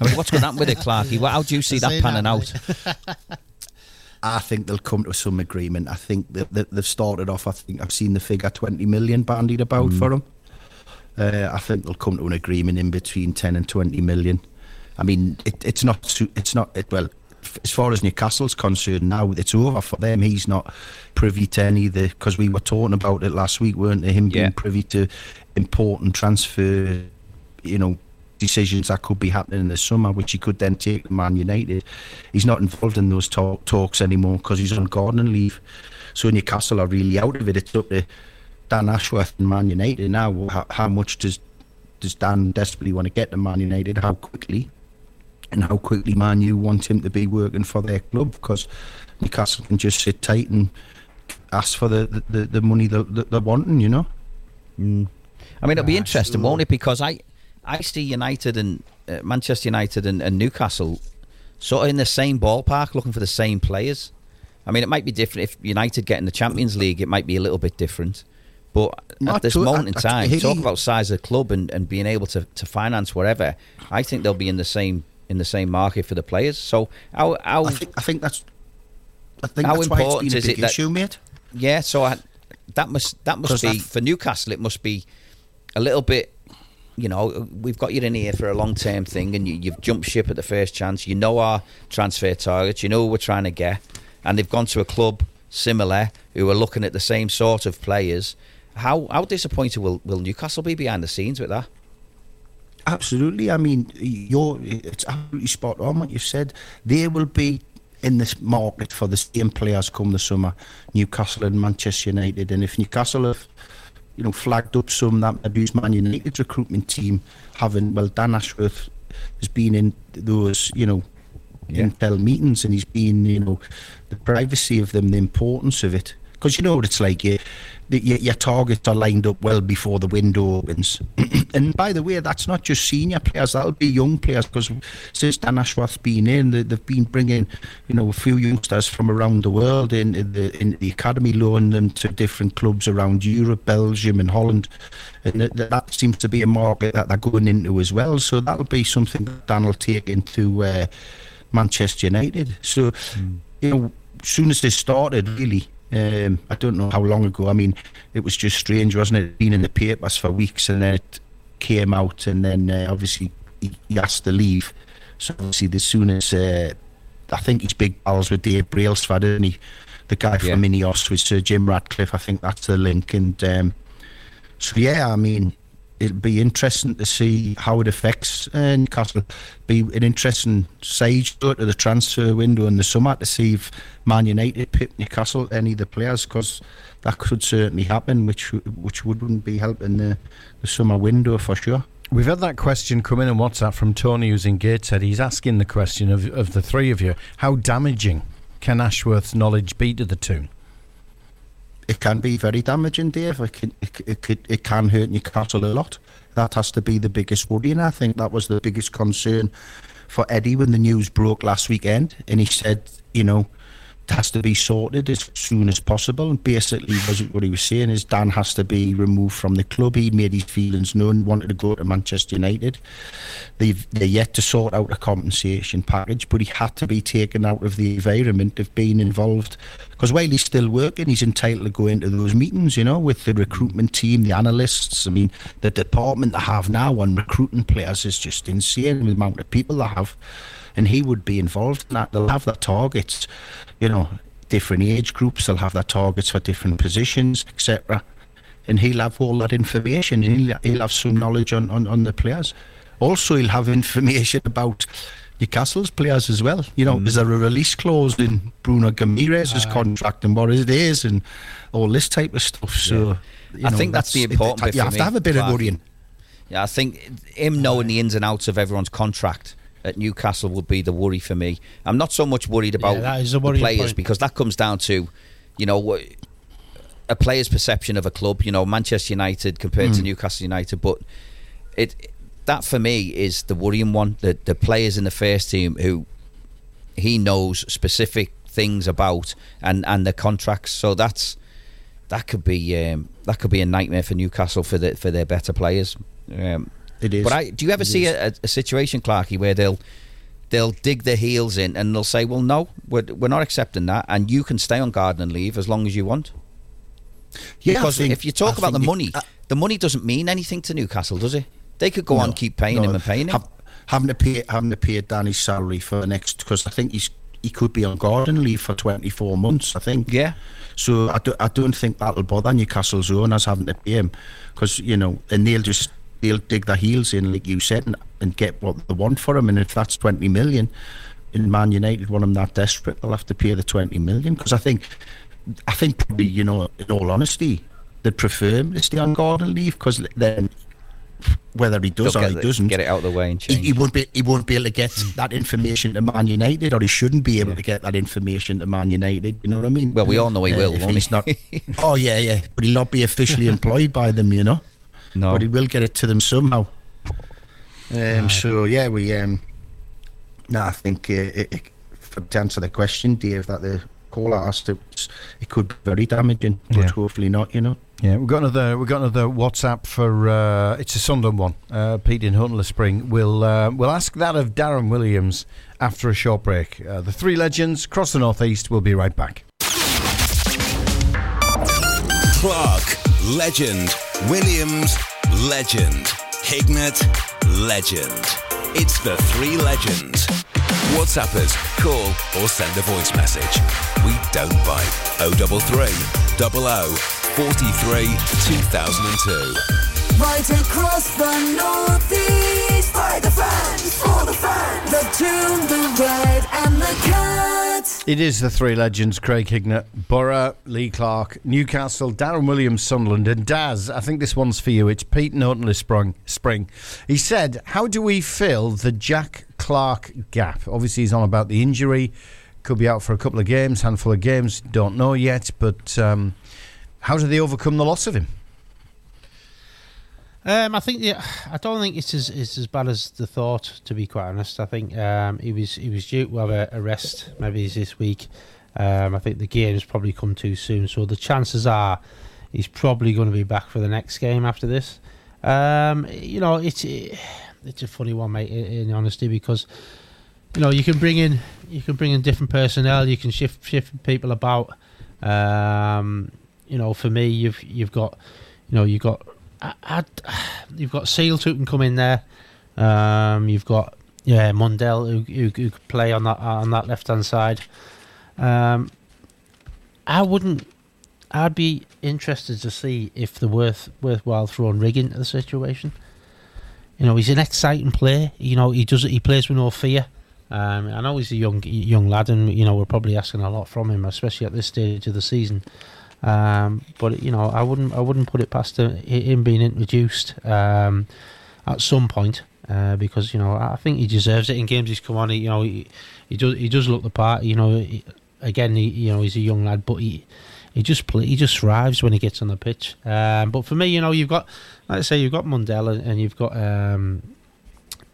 I mean, what's going to happen with it, Clarky? How do you see that panning out? I think they'll come to some agreement. I think that, that they've started off. I think I've seen the figure twenty million bandied about for them. Uh, I think they'll come to an agreement in between ten and twenty million. I mean, it, it's not. It's not. It, well, as far as Newcastle's concerned, now it's over for them. He's not privy to any the because we were talking about it last week, weren't they? Him Yeah. being privy to important transfer, you know, decisions that could be happening in the summer, which he could then take to Man United. He's not involved in those talk, talks anymore because he's on gardening leave. So Newcastle are really out of it. It's up to Dan Ashworth and Man United now. How, how much does does Dan desperately want to get to Man United? How quickly? And how quickly Man U want him to be working for their club? Because Newcastle can just sit tight and ask for the, the, the money that, they're wanting, you know? Mm. I mean, it'll be interesting, won't it? Because I, I see United and uh, Manchester United and, and Newcastle sort of in the same ballpark, looking for the same players. I mean, it might be different if United get in the Champions League. It might be a little bit different, but Not at this to- moment in I- I- time, he- talk about size of the club and, and being able to, to finance whatever. I think they'll be in the same in the same market for the players. So how how I think, I think that's. I think How that's why it's important been a is it that- issue, mate. Yeah, so I, that must that must be that- for Newcastle. It must be a little bit. You know, we've got you in here for a long term thing, and you, you've jumped ship at the first chance. You know our transfer targets. You know what we're trying to get, and they've gone to a club similar who are looking at the same sort of players. How how disappointed will, will Newcastle be behind the scenes with that? Absolutely. I mean, you're it's absolutely spot on what you've said. They will be in this market for the same players come the summer, Newcastle and Manchester United. And if Newcastle have, you know, flagged up some that it's Man United's recruitment team having well Dan Ashworth has been in those, you know, Yeah. intel meetings and he's been, you know, the privacy of them, the importance of it. Because you know what it's like, you, the, your, your targets are lined up well before the window opens. and by the way, that's not just senior players, that'll be young players because since Dan Ashworth's been in, they, they've been bringing, you know, a few youngsters from around the world into the, in the academy, loaning them to different clubs around Europe, Belgium, and Holland. And that, that seems to be a market that they're going into as well. So that'll be something that Dan will take into. Uh, Manchester United. So, you know, as soon as they started, really, um, I don't know how long ago. I mean, it was just strange, wasn't it? Been in the papers for weeks, and then it came out, and then uh, obviously he, he asked to leave. So obviously, as soon as uh, I think he's big pals with Dave Brailsford, isn't he? The guy Yeah. from Ineos with Sir Jim Ratcliffe. I think that's the link, and um, so yeah, I mean, it'll be interesting to see how it affects uh, Newcastle. Be an interesting stage to the transfer window in the summer to see if Man United pip Newcastle any of the players because that could certainly happen, which which wouldn't be helping the, the summer window for sure. We've had that question come in on WhatsApp from Tony, who's in Gateshead. He's asking the question of, of the three of you how damaging can Ashworth's knowledge be to the Toon? It can be very damaging, Dave. It can, it, it, could, it can hurt Newcastle a lot. that has to be the biggest worry, and I think that was the biggest concern for Eddie when the news broke last weekend, and he said, you know, has to be sorted as soon as possible. And basically, wasn't what he was saying is Dan has to be removed from the club. He made his feelings known, wanted to go to Manchester United. They've they're yet to sort out a compensation package, but he had to be taken out of the environment of being involved. Because while he's still working, he's entitled to go into those meetings, you know, with the recruitment team, the analysts. I mean, the department they have now on recruiting players is just insane. The amount of people they have and he would be involved in that. They'll have their targets, you know, different age groups. They'll have their targets for different positions, etc. And he'll have all that information. And he'll, he'll have some knowledge on, on, on the players. Also, he'll have information about Newcastle's players as well. You know, Mm. is there a release clause in Bruno Guimarães's contract and what it is and all this type of stuff. So, you I know, think that's the it- important it- You have me, to have a bit of Clark. worrying. Yeah, I think him knowing the ins and outs of everyone's contract at Newcastle would be the worry for me. I'm not so much worried about Yeah, that is a the players point. because that comes down to, you know, a player's perception of a club. You know, Manchester United compared to Mm. Newcastle United, but it that for me is the worrying one. The the players in the first team who he knows specific things about and and the contracts. So that's that could be um, that could be a nightmare for Newcastle for the for their better players. Um, It is. But I, do you ever It see a, a situation, Clarky, where they'll they'll dig their heels in and they'll say, "Well, no, we're, we're not accepting that, and you can stay on garden and leave as long as you want." Yeah, because think- if you talk I about the money, uh, the money doesn't mean anything to Newcastle, does it? They could go on No, keep paying no. him and paying him. Have- having to pay having to pay Danny's salary for the next because I think he's he could be on garden leave for 24 months. I think. Yeah. So I, do, I don't think that'll bother Newcastle's owners having to pay him because you know and they'll just they'll dig their heels in like you said and, and get what they want for him. And if that's 20 million and Man United want him that desperate they'll have to pay the 20 million. Because I think I think probably you know in all honesty they'd prefer him to stay on garden leave because then whether he does They'll or he the- doesn't get it out of the way and he, change. he won't be he won't be able to get that information to Man United or he shouldn't be able to get that information to Man United you know what I mean? Well, we all know he Uh, will, if he's he? not oh yeah yeah but he'll not be officially employed by them you know No. but he will get it to them somehow um, so yeah we um no I think uh, it, it, for, to answer the question Dave that the caller asked it, it could be very damaging but Yeah. hopefully not you know Yeah, we've got another. We've got another WhatsApp for. Uh, it's a Sunderland one. Uh, Pete in Houghton-le-Spring. We'll uh, we'll ask that of Darren Williams after a short break. Uh, the three legends cross the northeast. We'll be right back. Clark, legend. Williams, legend. Hignett, legend. It's the three legends. WhatsApp us, call, or send a voice message. We don't bite. 033 00 43 2002. Right across the northeast by the fans, for the fans. The Toon, the red, and the cat. It is the three legends: Craig Hignett, Boro, Lee Clark, Newcastle, Darren Williams, Sunderland, and Daz. I think this one's for you. It's Pete Norton Spring. Spring. He said, "How do we fill the Jack Clarke gap?" Obviously, he's on about the injury. Could be out for a couple of games, handful of games. Don't know yet, but um, how do they overcome the loss of him? Um, I think yeah, I don't think it's as it's as bad as the thought. To be quite honest, I think um, he was he was due to have a, a rest. Maybe it's this week. Um, I think the game's probably come too soon, so the chances are he's probably going to be back for the next game after this. Um, you know, it's it's a funny one, mate. In, in honesty, because you know you can bring in you can bring in different personnel, you can shift shift people about. Um, you know, for me, you've you've got you know you've got I, you've got Seals who can come in there. Um, you've got yeah Mundle who, who, who could play on that on that left hand side. Um, I wouldn't. I'd be interested to see if the worth worthwhile throwing Rigg into the situation. You know, he's an exciting player. You know, he does. He plays with no fear. Um, I know he's a young young lad, and you know we're probably asking a lot from him, especially at this stage of the season. Um, but you know, I wouldn't I wouldn't put it past him, being introduced um, at some point uh, because you know I think he deserves it in games he's come on. He, you know, he, he does he does look the part. You know, he, again, he, you know he's a young lad, but he he just play, he just thrives when he gets on the pitch. Um, but for me, you know, you've got like I say, you've got Mundle and, you've got um,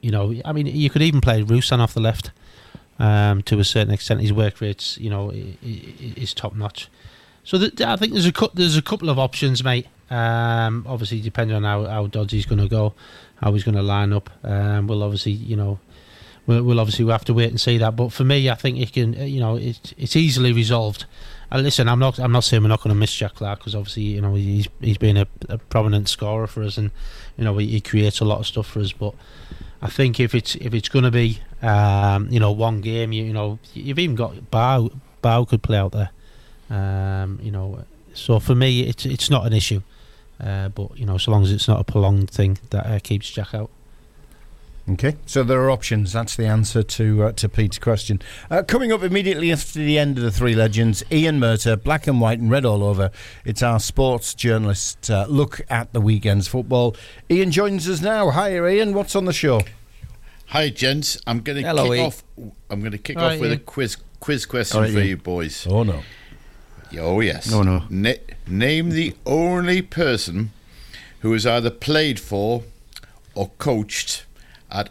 you know, I mean, you could even play Rusyn off the left um, to a certain extent. His work rates, you know, is top notch. So th- I think there's a cou- there's a couple of options, mate. Um, obviously, depending on how how Dodgy's going to go, how he's going to line up. Um, we'll obviously, you know, we'll, we'll obviously have to wait and see that. But for me, I think it can, uh, you know, it's it's easily resolved. And listen, I'm not I'm not saying we're not going to miss Jack Clarke because obviously, you know, he's he's been a, a prominent scorer for us, and you know, he, he creates a lot of stuff for us. But I think if it's if it's going to be, um, you know, one game, you, you know, you've even got Bow Bow could play out there. Um, you know, so for me, it's it's not an issue. Uh, but you know, so long as it's not a prolonged thing that uh, keeps Jack out. Okay, so there are options. That's the answer to uh, to Pete's question. Uh, coming up immediately after the end of the three legends, Ian Murtagh, black and white and red all over. It's our sports journalist uh, look at the weekend's football. Ian joins us now. Hi, Ian. What's on the show? Hi, gents. I'm going to kick Ian. off. I'm going to kick All off right, with a quiz quiz question All right, for Ian. you boys. Oh no. Oh yes. No, no. Na- name the only person who has either played for or coached at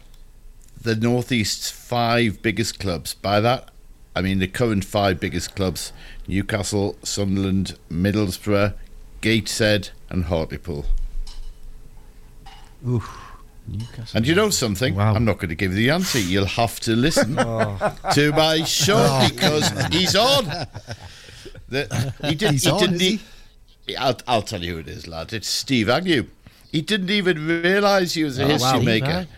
the Northeast's five biggest clubs. By that, I mean the current five biggest clubs: Newcastle, Sunderland, Middlesbrough, Gateshead, and Hartlepool. And you know something? I'm not going to give you the answer. You'll have to listen Oh. to my show oh. because he's on. The, he, did, He's he on, didn't. is e- I'll, I'll tell you who it is, lad. It's Steve Agnew. He didn't even realise he was a Oh, history wow. maker. Right.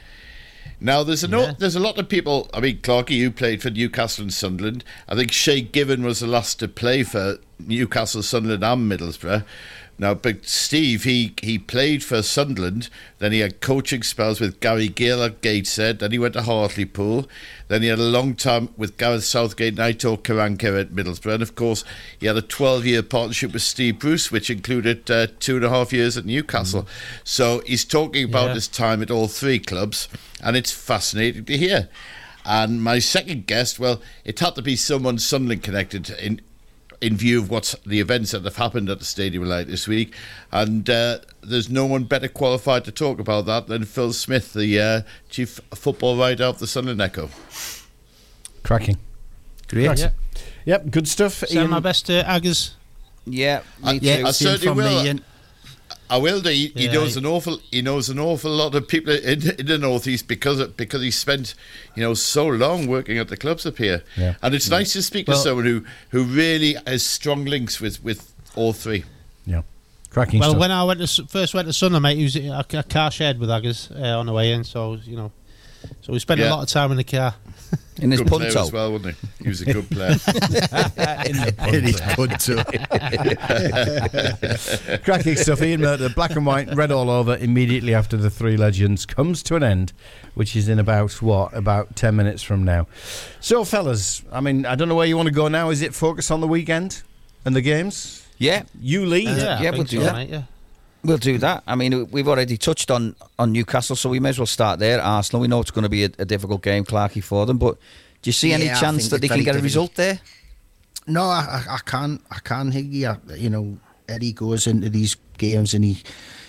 Now there's a no, there's a lot of people. I mean, Clarky, you played for Newcastle and Sunderland. I think Shay Given was the last to play for Newcastle, Sunderland, and Middlesbrough. Now, but Steve, he he played for Sunderland. Then he had coaching spells with Gary Gill at Gateshead. Then he went to Hartlepool. Then he had a long time with Gareth Southgate and Aitor Karanka at Middlesbrough. And of course, he had a 12-year partnership with Steve Bruce, which included uh, two and a half years at Newcastle. So he's talking about Yeah. his time at all three clubs, and it's fascinating to hear. And my second guest, well, it had to be someone Sunderland connected in in view of what's the events that have happened at the Stadium of Light this week. And uh, there's no one better qualified to talk about that than Phil Smith, the uh, chief football writer of the Sunderland Echo. Cracking. Great. Right. Yep, good stuff. Send my best to Aggers. Yeah, me I, I certainly will. I will do. He, he knows I- an awful. He knows an awful lot of people in, in the northeast because of, because he spent you know so long working at the clubs up here. Yeah. And it's nice to speak Well- to someone who who really has strong links with with all three. Yeah, cracking Well, stuff. when I went to, first went to Sunderland, mate, he was a, a car shared with Aggers uh, on the way in. So you know, so we spent a lot of time in the car. In his good punto. as well, wasn't he? He was a good player. In the In his punto. Cracking stuff. Ian Murtagh, black and white, red all over, immediately after the Three Legends comes to an end, which is in about, what, about 10 minutes from now. So, fellas, I mean, I don't know where you want to go now. Is it focus on the weekend and the games? Yeah. You lead. Uh, yeah, we'll do that. yeah. We'll do that. I mean, we've already touched on, on Newcastle, so we may as well start there. Arsenal, we know it's going to be a, a difficult game, Clarky, for them, but do you see any Yeah, chance that they can get a result there? No, I, I, can't. I can't you. You know, Eddie goes into these games and he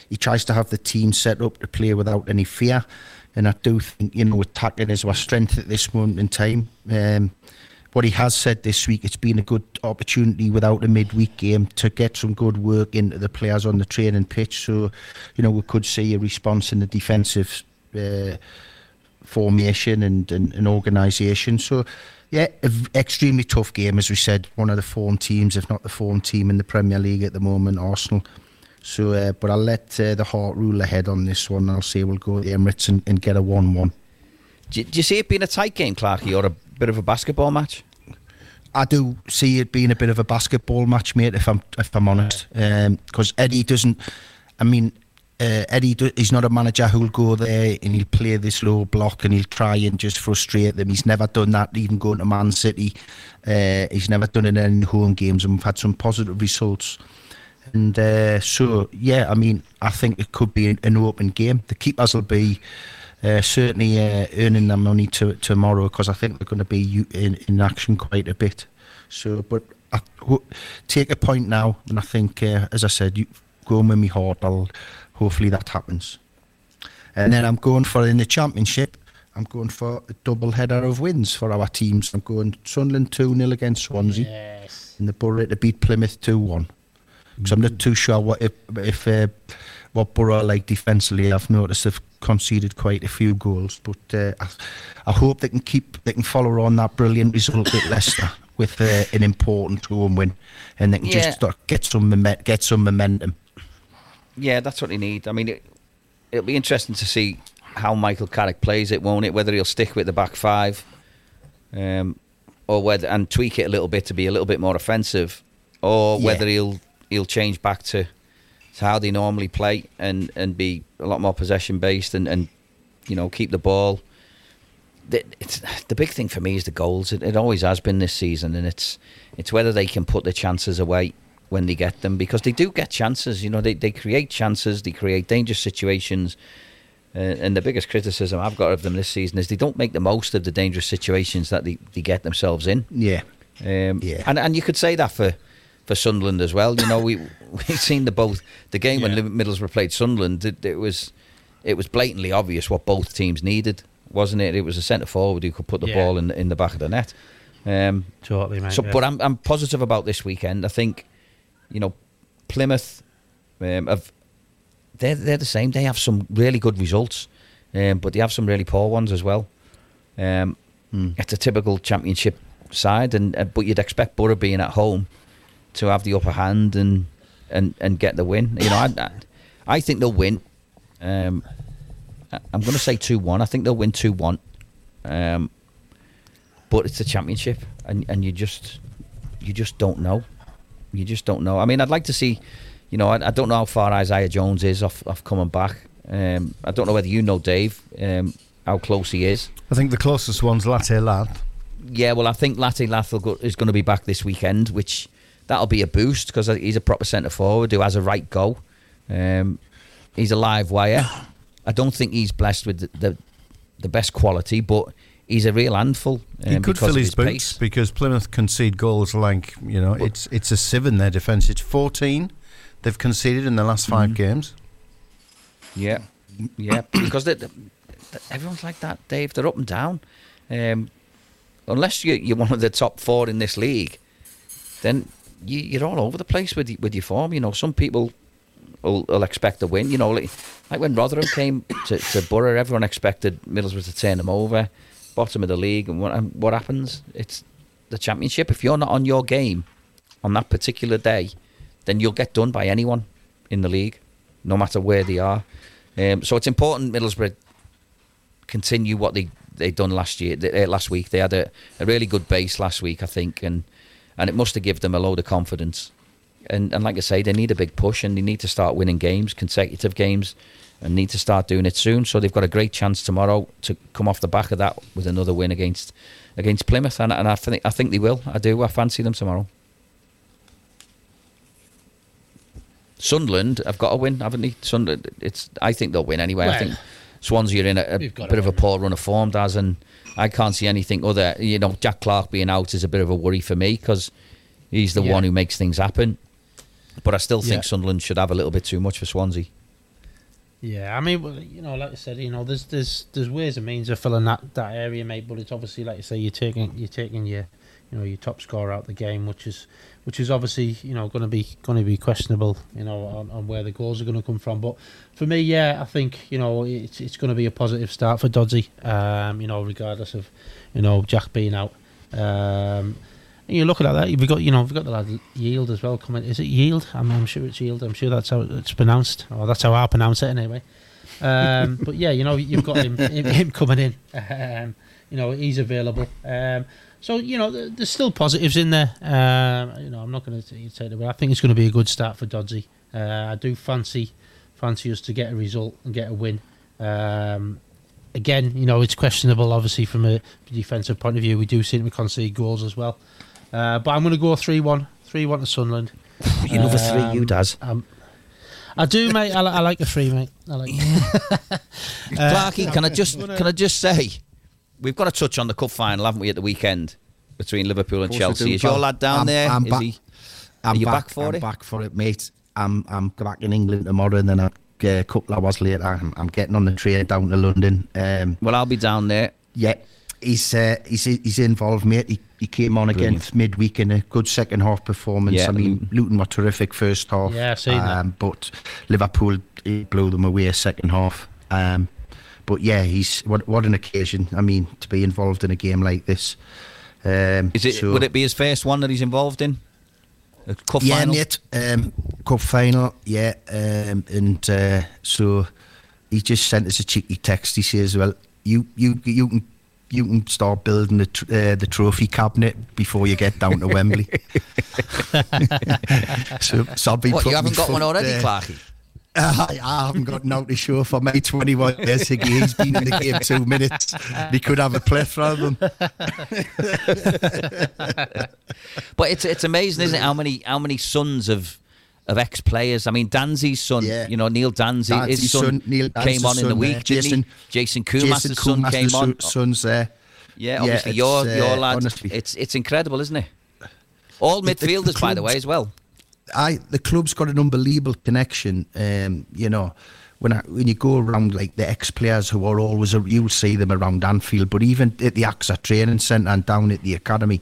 he tries to have the team set up to play without any fear. And I do think you know attacking is our strength at this moment in time. Um, what he has said this week, it's been a good opportunity without a midweek game to get some good work into the players on the training pitch. So, you know, we could see a response in the defensive uh, formation and, and, and organisation. So, yeah, extremely tough game, as we said. One of the form teams, if not the form team in the Premier League at the moment, Arsenal. So, uh, but I'll let uh, the heart rule ahead on this one. I'll say we'll go to the Emirates and, and get a 1 1. Do you, do you see it being a tight game, Clarky, or a bit of a basketball match? I do see it being a bit of a basketball match, mate. If I'm if I'm honest, because Eddie doesn't. I mean, uh, Eddie do, he's not a manager who'll go there and he'll play this low block and he'll try and just frustrate them. He's never done that, even going to Man City. Uh, he's never done it in home games, and we've had some positive results. And uh, so, yeah, I mean, I think it could be an, an open game. The keepers will be uh, certainly uh, earning their money to, tomorrow because I think they're going to be in, in action quite a bit. So, but I take a point now, and I think, uh, as I said, you going with me heart. I'll hopefully that happens. And then I'm going for in the championship. I'm going for a double header of wins for our teams. I'm going Sunderland 2 0 against Swansea. Yes. And the Boro to beat Plymouth 2 1. Because I'm not too sure what if, if uh, what Boro like defensively. I've noticed they've conceded quite a few goals, but uh, I, I hope they can keep they can follow on that brilliant result with Leicester with uh, an important home win, and they can Yeah. just start, get some momen- get some momentum. Yeah, that's what they need. I mean, it, it'll be interesting to see how Michael Carrick plays it, won't it? Whether he'll stick with the back five, um, or whether and tweak it a little bit to be a little bit more offensive, or Yeah. whether he'll he'll change back to, to how they normally play and, and be a lot more possession based and, and you know keep the ball. The, it's, the big thing for me is the goals. It, it always has been this season, and it's it's whether they can put the chances away when they get them because they do get chances. You know, they, they create chances, they create dangerous situations. Uh, and the biggest criticism I've got of them this season is they don't make the most of the dangerous situations that they, they get themselves in. Yeah. Um, And and you could say that for, for Sunderland as well. You know, we we've seen the both the game when Liv- Middlesbrough played Sunderland. It, it was it was blatantly obvious what both teams needed, wasn't it? It was a centre forward who could put the Yeah. ball in in the back of the net. Um, Totally, mate, So, yeah. but I'm I'm positive about this weekend. I think, you know, Plymouth um, have they're they're the same. They have some really good results, um, but they have some really poor ones as well. Um, It's a typical championship side, and uh, but you'd expect Boro being at home to have the upper hand and and, and get the win. You know, I, I, I think they'll win. Um, I'm going to say two one. I think they'll win two one. Um, but it's a championship, and and you just you just don't know. You just don't know. I mean, I'd like to see. You know, I, I don't know how far Isaiah Jones is off, off coming back. Um, I don't know whether you know Dave um, how close he is. I think the closest one's Latte Lath. Yeah, well, I think Latte Lathel go, is going to be back this weekend, which that'll be a boost because he's a proper centre forward who has a right go. Um, he's a live wire. I don't think he's blessed with the the, the best quality, but he's a real handful. Um, he could fill of his, his boots pace. because Plymouth concede goals like you know it's it's a sieve in their defence. It's fourteen they've conceded in the last 5 Mhm. games. Yeah, yeah, because they, they- everyone's like that, Dave. They're up and down. Um, unless you, you're one of the top four in this league, then you, you're all over the place with with your form. You know, some people will, will expect a win. You know, like, like when Rotherham came to, to Boro, everyone expected Middlesbrough to turn them over, bottom of the league, and what and what happens? It's the championship. If you're not on your game on that particular day, then you'll get done by anyone in the league, no matter where they are. Um, so it's important Middlesbrough continue what they they done last year, uh, last week. They had a, a really good base last week, I think, and and it must have given them a load of confidence. And and like I say, they need a big push and they need to start winning games, consecutive games, and need to start doing it soon. So they've got a great chance tomorrow to come off the back of that with another win against against Plymouth, and and I think I think they will. I do. I fancy them tomorrow. Sunderland have got a win, haven't they? Sunderland, it's. I think they'll win anyway. I think Swansea are in a, a bit of a poor run of form, Daz, and I can't see anything other. You know, Jack Clarke being out is a bit of a worry for me because he's the Yeah. one who makes things happen. But I still think Yeah. Sunderland should have a little bit too much for Swansea. Yeah, I mean, well, you know, like I said, you know, there's there's there's ways and means of filling that, that area, mate. But it's obviously, like you say, you're taking you're taking your, you know, your top scorer out the game, which is which is obviously, you know, going to be going to be questionable, you know, on, on where the goals are going to come from. But for me, yeah, I think you know it's it's going to be a positive start for Dodgy, um, you know, regardless of, you know, Jack being out. Um, and you look at that, we've got you know we've got the lad Yield as well coming. Is it Yield? I'm, I'm sure it's Yield. I'm sure that's how it's pronounced. Or that's how I pronounce it anyway. Um, but yeah, you know you've got him him, him coming in. Um, you know he's available. Um, so you know there's still positives in there. Um, you know I'm not going to take it away. I think it's going to be a good start for Dodgy. Uh, I do fancy fancy us to get a result and get a win. Um, again, you know it's questionable, obviously from a defensive point of view. We do seem to concede goals as well. Uh, but I'm going to go 3 1. 3 1 to Sunderland. You another three, you, Daz. Um, I do, mate. I, I like a three, mate. I like. Uh, Clarky, can I just can I just say, we've got to touch on the cup final, haven't we, at the weekend? between Liverpool and Of course I Chelsea. do, Is your lad down I'm- there? I'm Is back- he? I'm Are you back, back for I'm it? back for it, mate. I'm I'm back in England tomorrow, and then I, uh, a couple of hours later, I'm, I'm getting on the train down to London. Um, well, I'll be down there. Yeah, he's uh, he's he's involved, mate. He, he came on Brilliant. against midweek in a good second half performance. Yeah, I mean, Luton were terrific first half. Yeah, I've seen that. um, But Liverpool blew them away second half. Um, but yeah, he's what what an occasion. I mean, to be involved in a game like this. Um, Is it? so- would it be his first one that he's involved in? A cup yeah, final? mate. Um, cup final, yeah. Um, and uh, so he just sent us a cheeky text. He says, "Well, you you you can." You can start building the tr- uh, the trophy cabinet before you get down to Wembley. so, so I'll be What, you haven't my got one already, there. Clarky? I, I haven't got an out to show for my 21 years. Higgy. He's been in the game two minutes. He could have a plethora of them. But it's it's amazing, isn't it? How many how many sons of of ex players? I mean, Danzy's son, Yeah. you know, Neil Danzy, Danzy's his son, son, Neil came on in the week, there. Jason-? Jason Koumas' son came on. son's there. Yeah, obviously it's, your uh, your lad. honestly. It's it's incredible, isn't it? All The- the- the midfielders, by the way, as well. I the club's got an unbelievable connection. Um, you know, when I, when you go around like the ex players who are always you'll see them around Anfield, but even at the AXA training centre and down at the academy,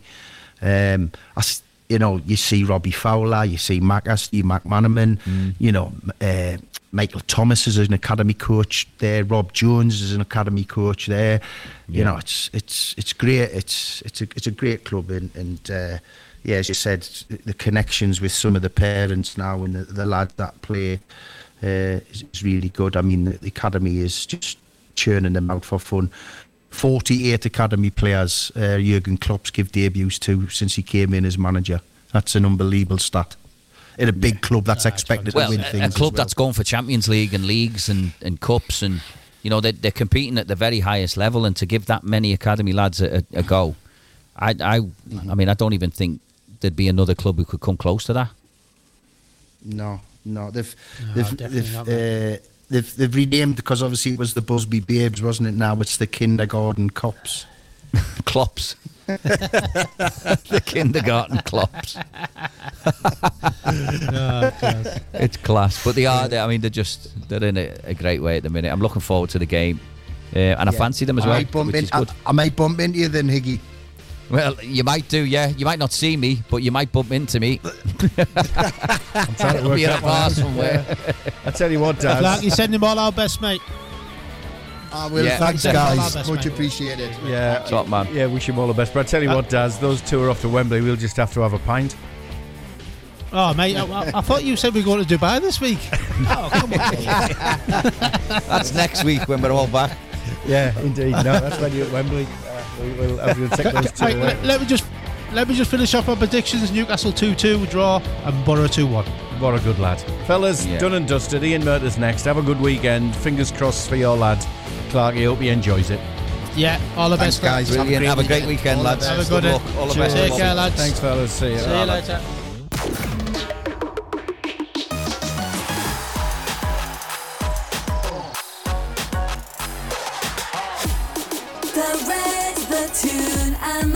um, I you know you see Robbie Fowler, you see Mac Steve McManaman, you know. Uh, Michael Thomas is an academy coach there. Rob Jones is an academy coach there. You know, it's it's it's great. It's it's a it's a great club, and, and uh, yeah, as you said, the connections with some of the parents now and the, the lads that play uh, is, is really good. I mean, the, the academy is just churning them out for fun. 48 academy players uh, Jurgen Klopp's give debuts to since he came in as manager. That's an unbelievable stat. In a big club that's expected Well, to win a- things. a club well. that's going for Champions League and leagues and, and cups and you know they're, they're competing at the very highest level and to give that many academy lads a, a, a go, I I I mean I don't even think there'd be another club who could come close to that. No, no, they've No, they've they've, not, uh, they've they've renamed because obviously it was the Busby Babes, wasn't it? Now it's the Kindergarten Cops. Klops. the kindergarten Klops. Oh, class. it's class, but they are. They, I mean, they're just they're in a, a great way at the minute. I'm looking forward to the game, uh, and I fancy them as I well, might bump which in- is good. I, I might bump into you then, Higgy. Well, you might do, yeah. You might not see me, but you might bump into me. I'm trying to It'll work be in that a bar out. somewhere. I tell you what, Daz. Clark, you send him all our best, mate. I will. Yeah. Thanks, Send him all our guys. best, Much mate. appreciated. Yeah, Top man. Yeah, wish him all the best. But I tell you uh, what, Daz, those two are off to Wembley. We'll just have to have a pint. Oh, mate, I, I- I thought you said we were going to Dubai this week. oh, come on. That's next week when we're all back. Yeah, indeed. No, that's when you're at Wembley. We, we'll, I'm take those two Right, away. let, let me just let me just finish off our predictions. Newcastle two two draw and Boro two one. What a good lad. Fellas, Yeah. done and dusted. Ian Murtagh's next. Have a good weekend. Fingers crossed for your lad. Clark, I hope he enjoys it. Yeah, all the Thanks, best, guys. Have a Brilliant. great Have a great weekend. weekend, lads. Have a good Good one. luck. All the best. Take care, lads. Thanks, fellas. See you. See you later. And.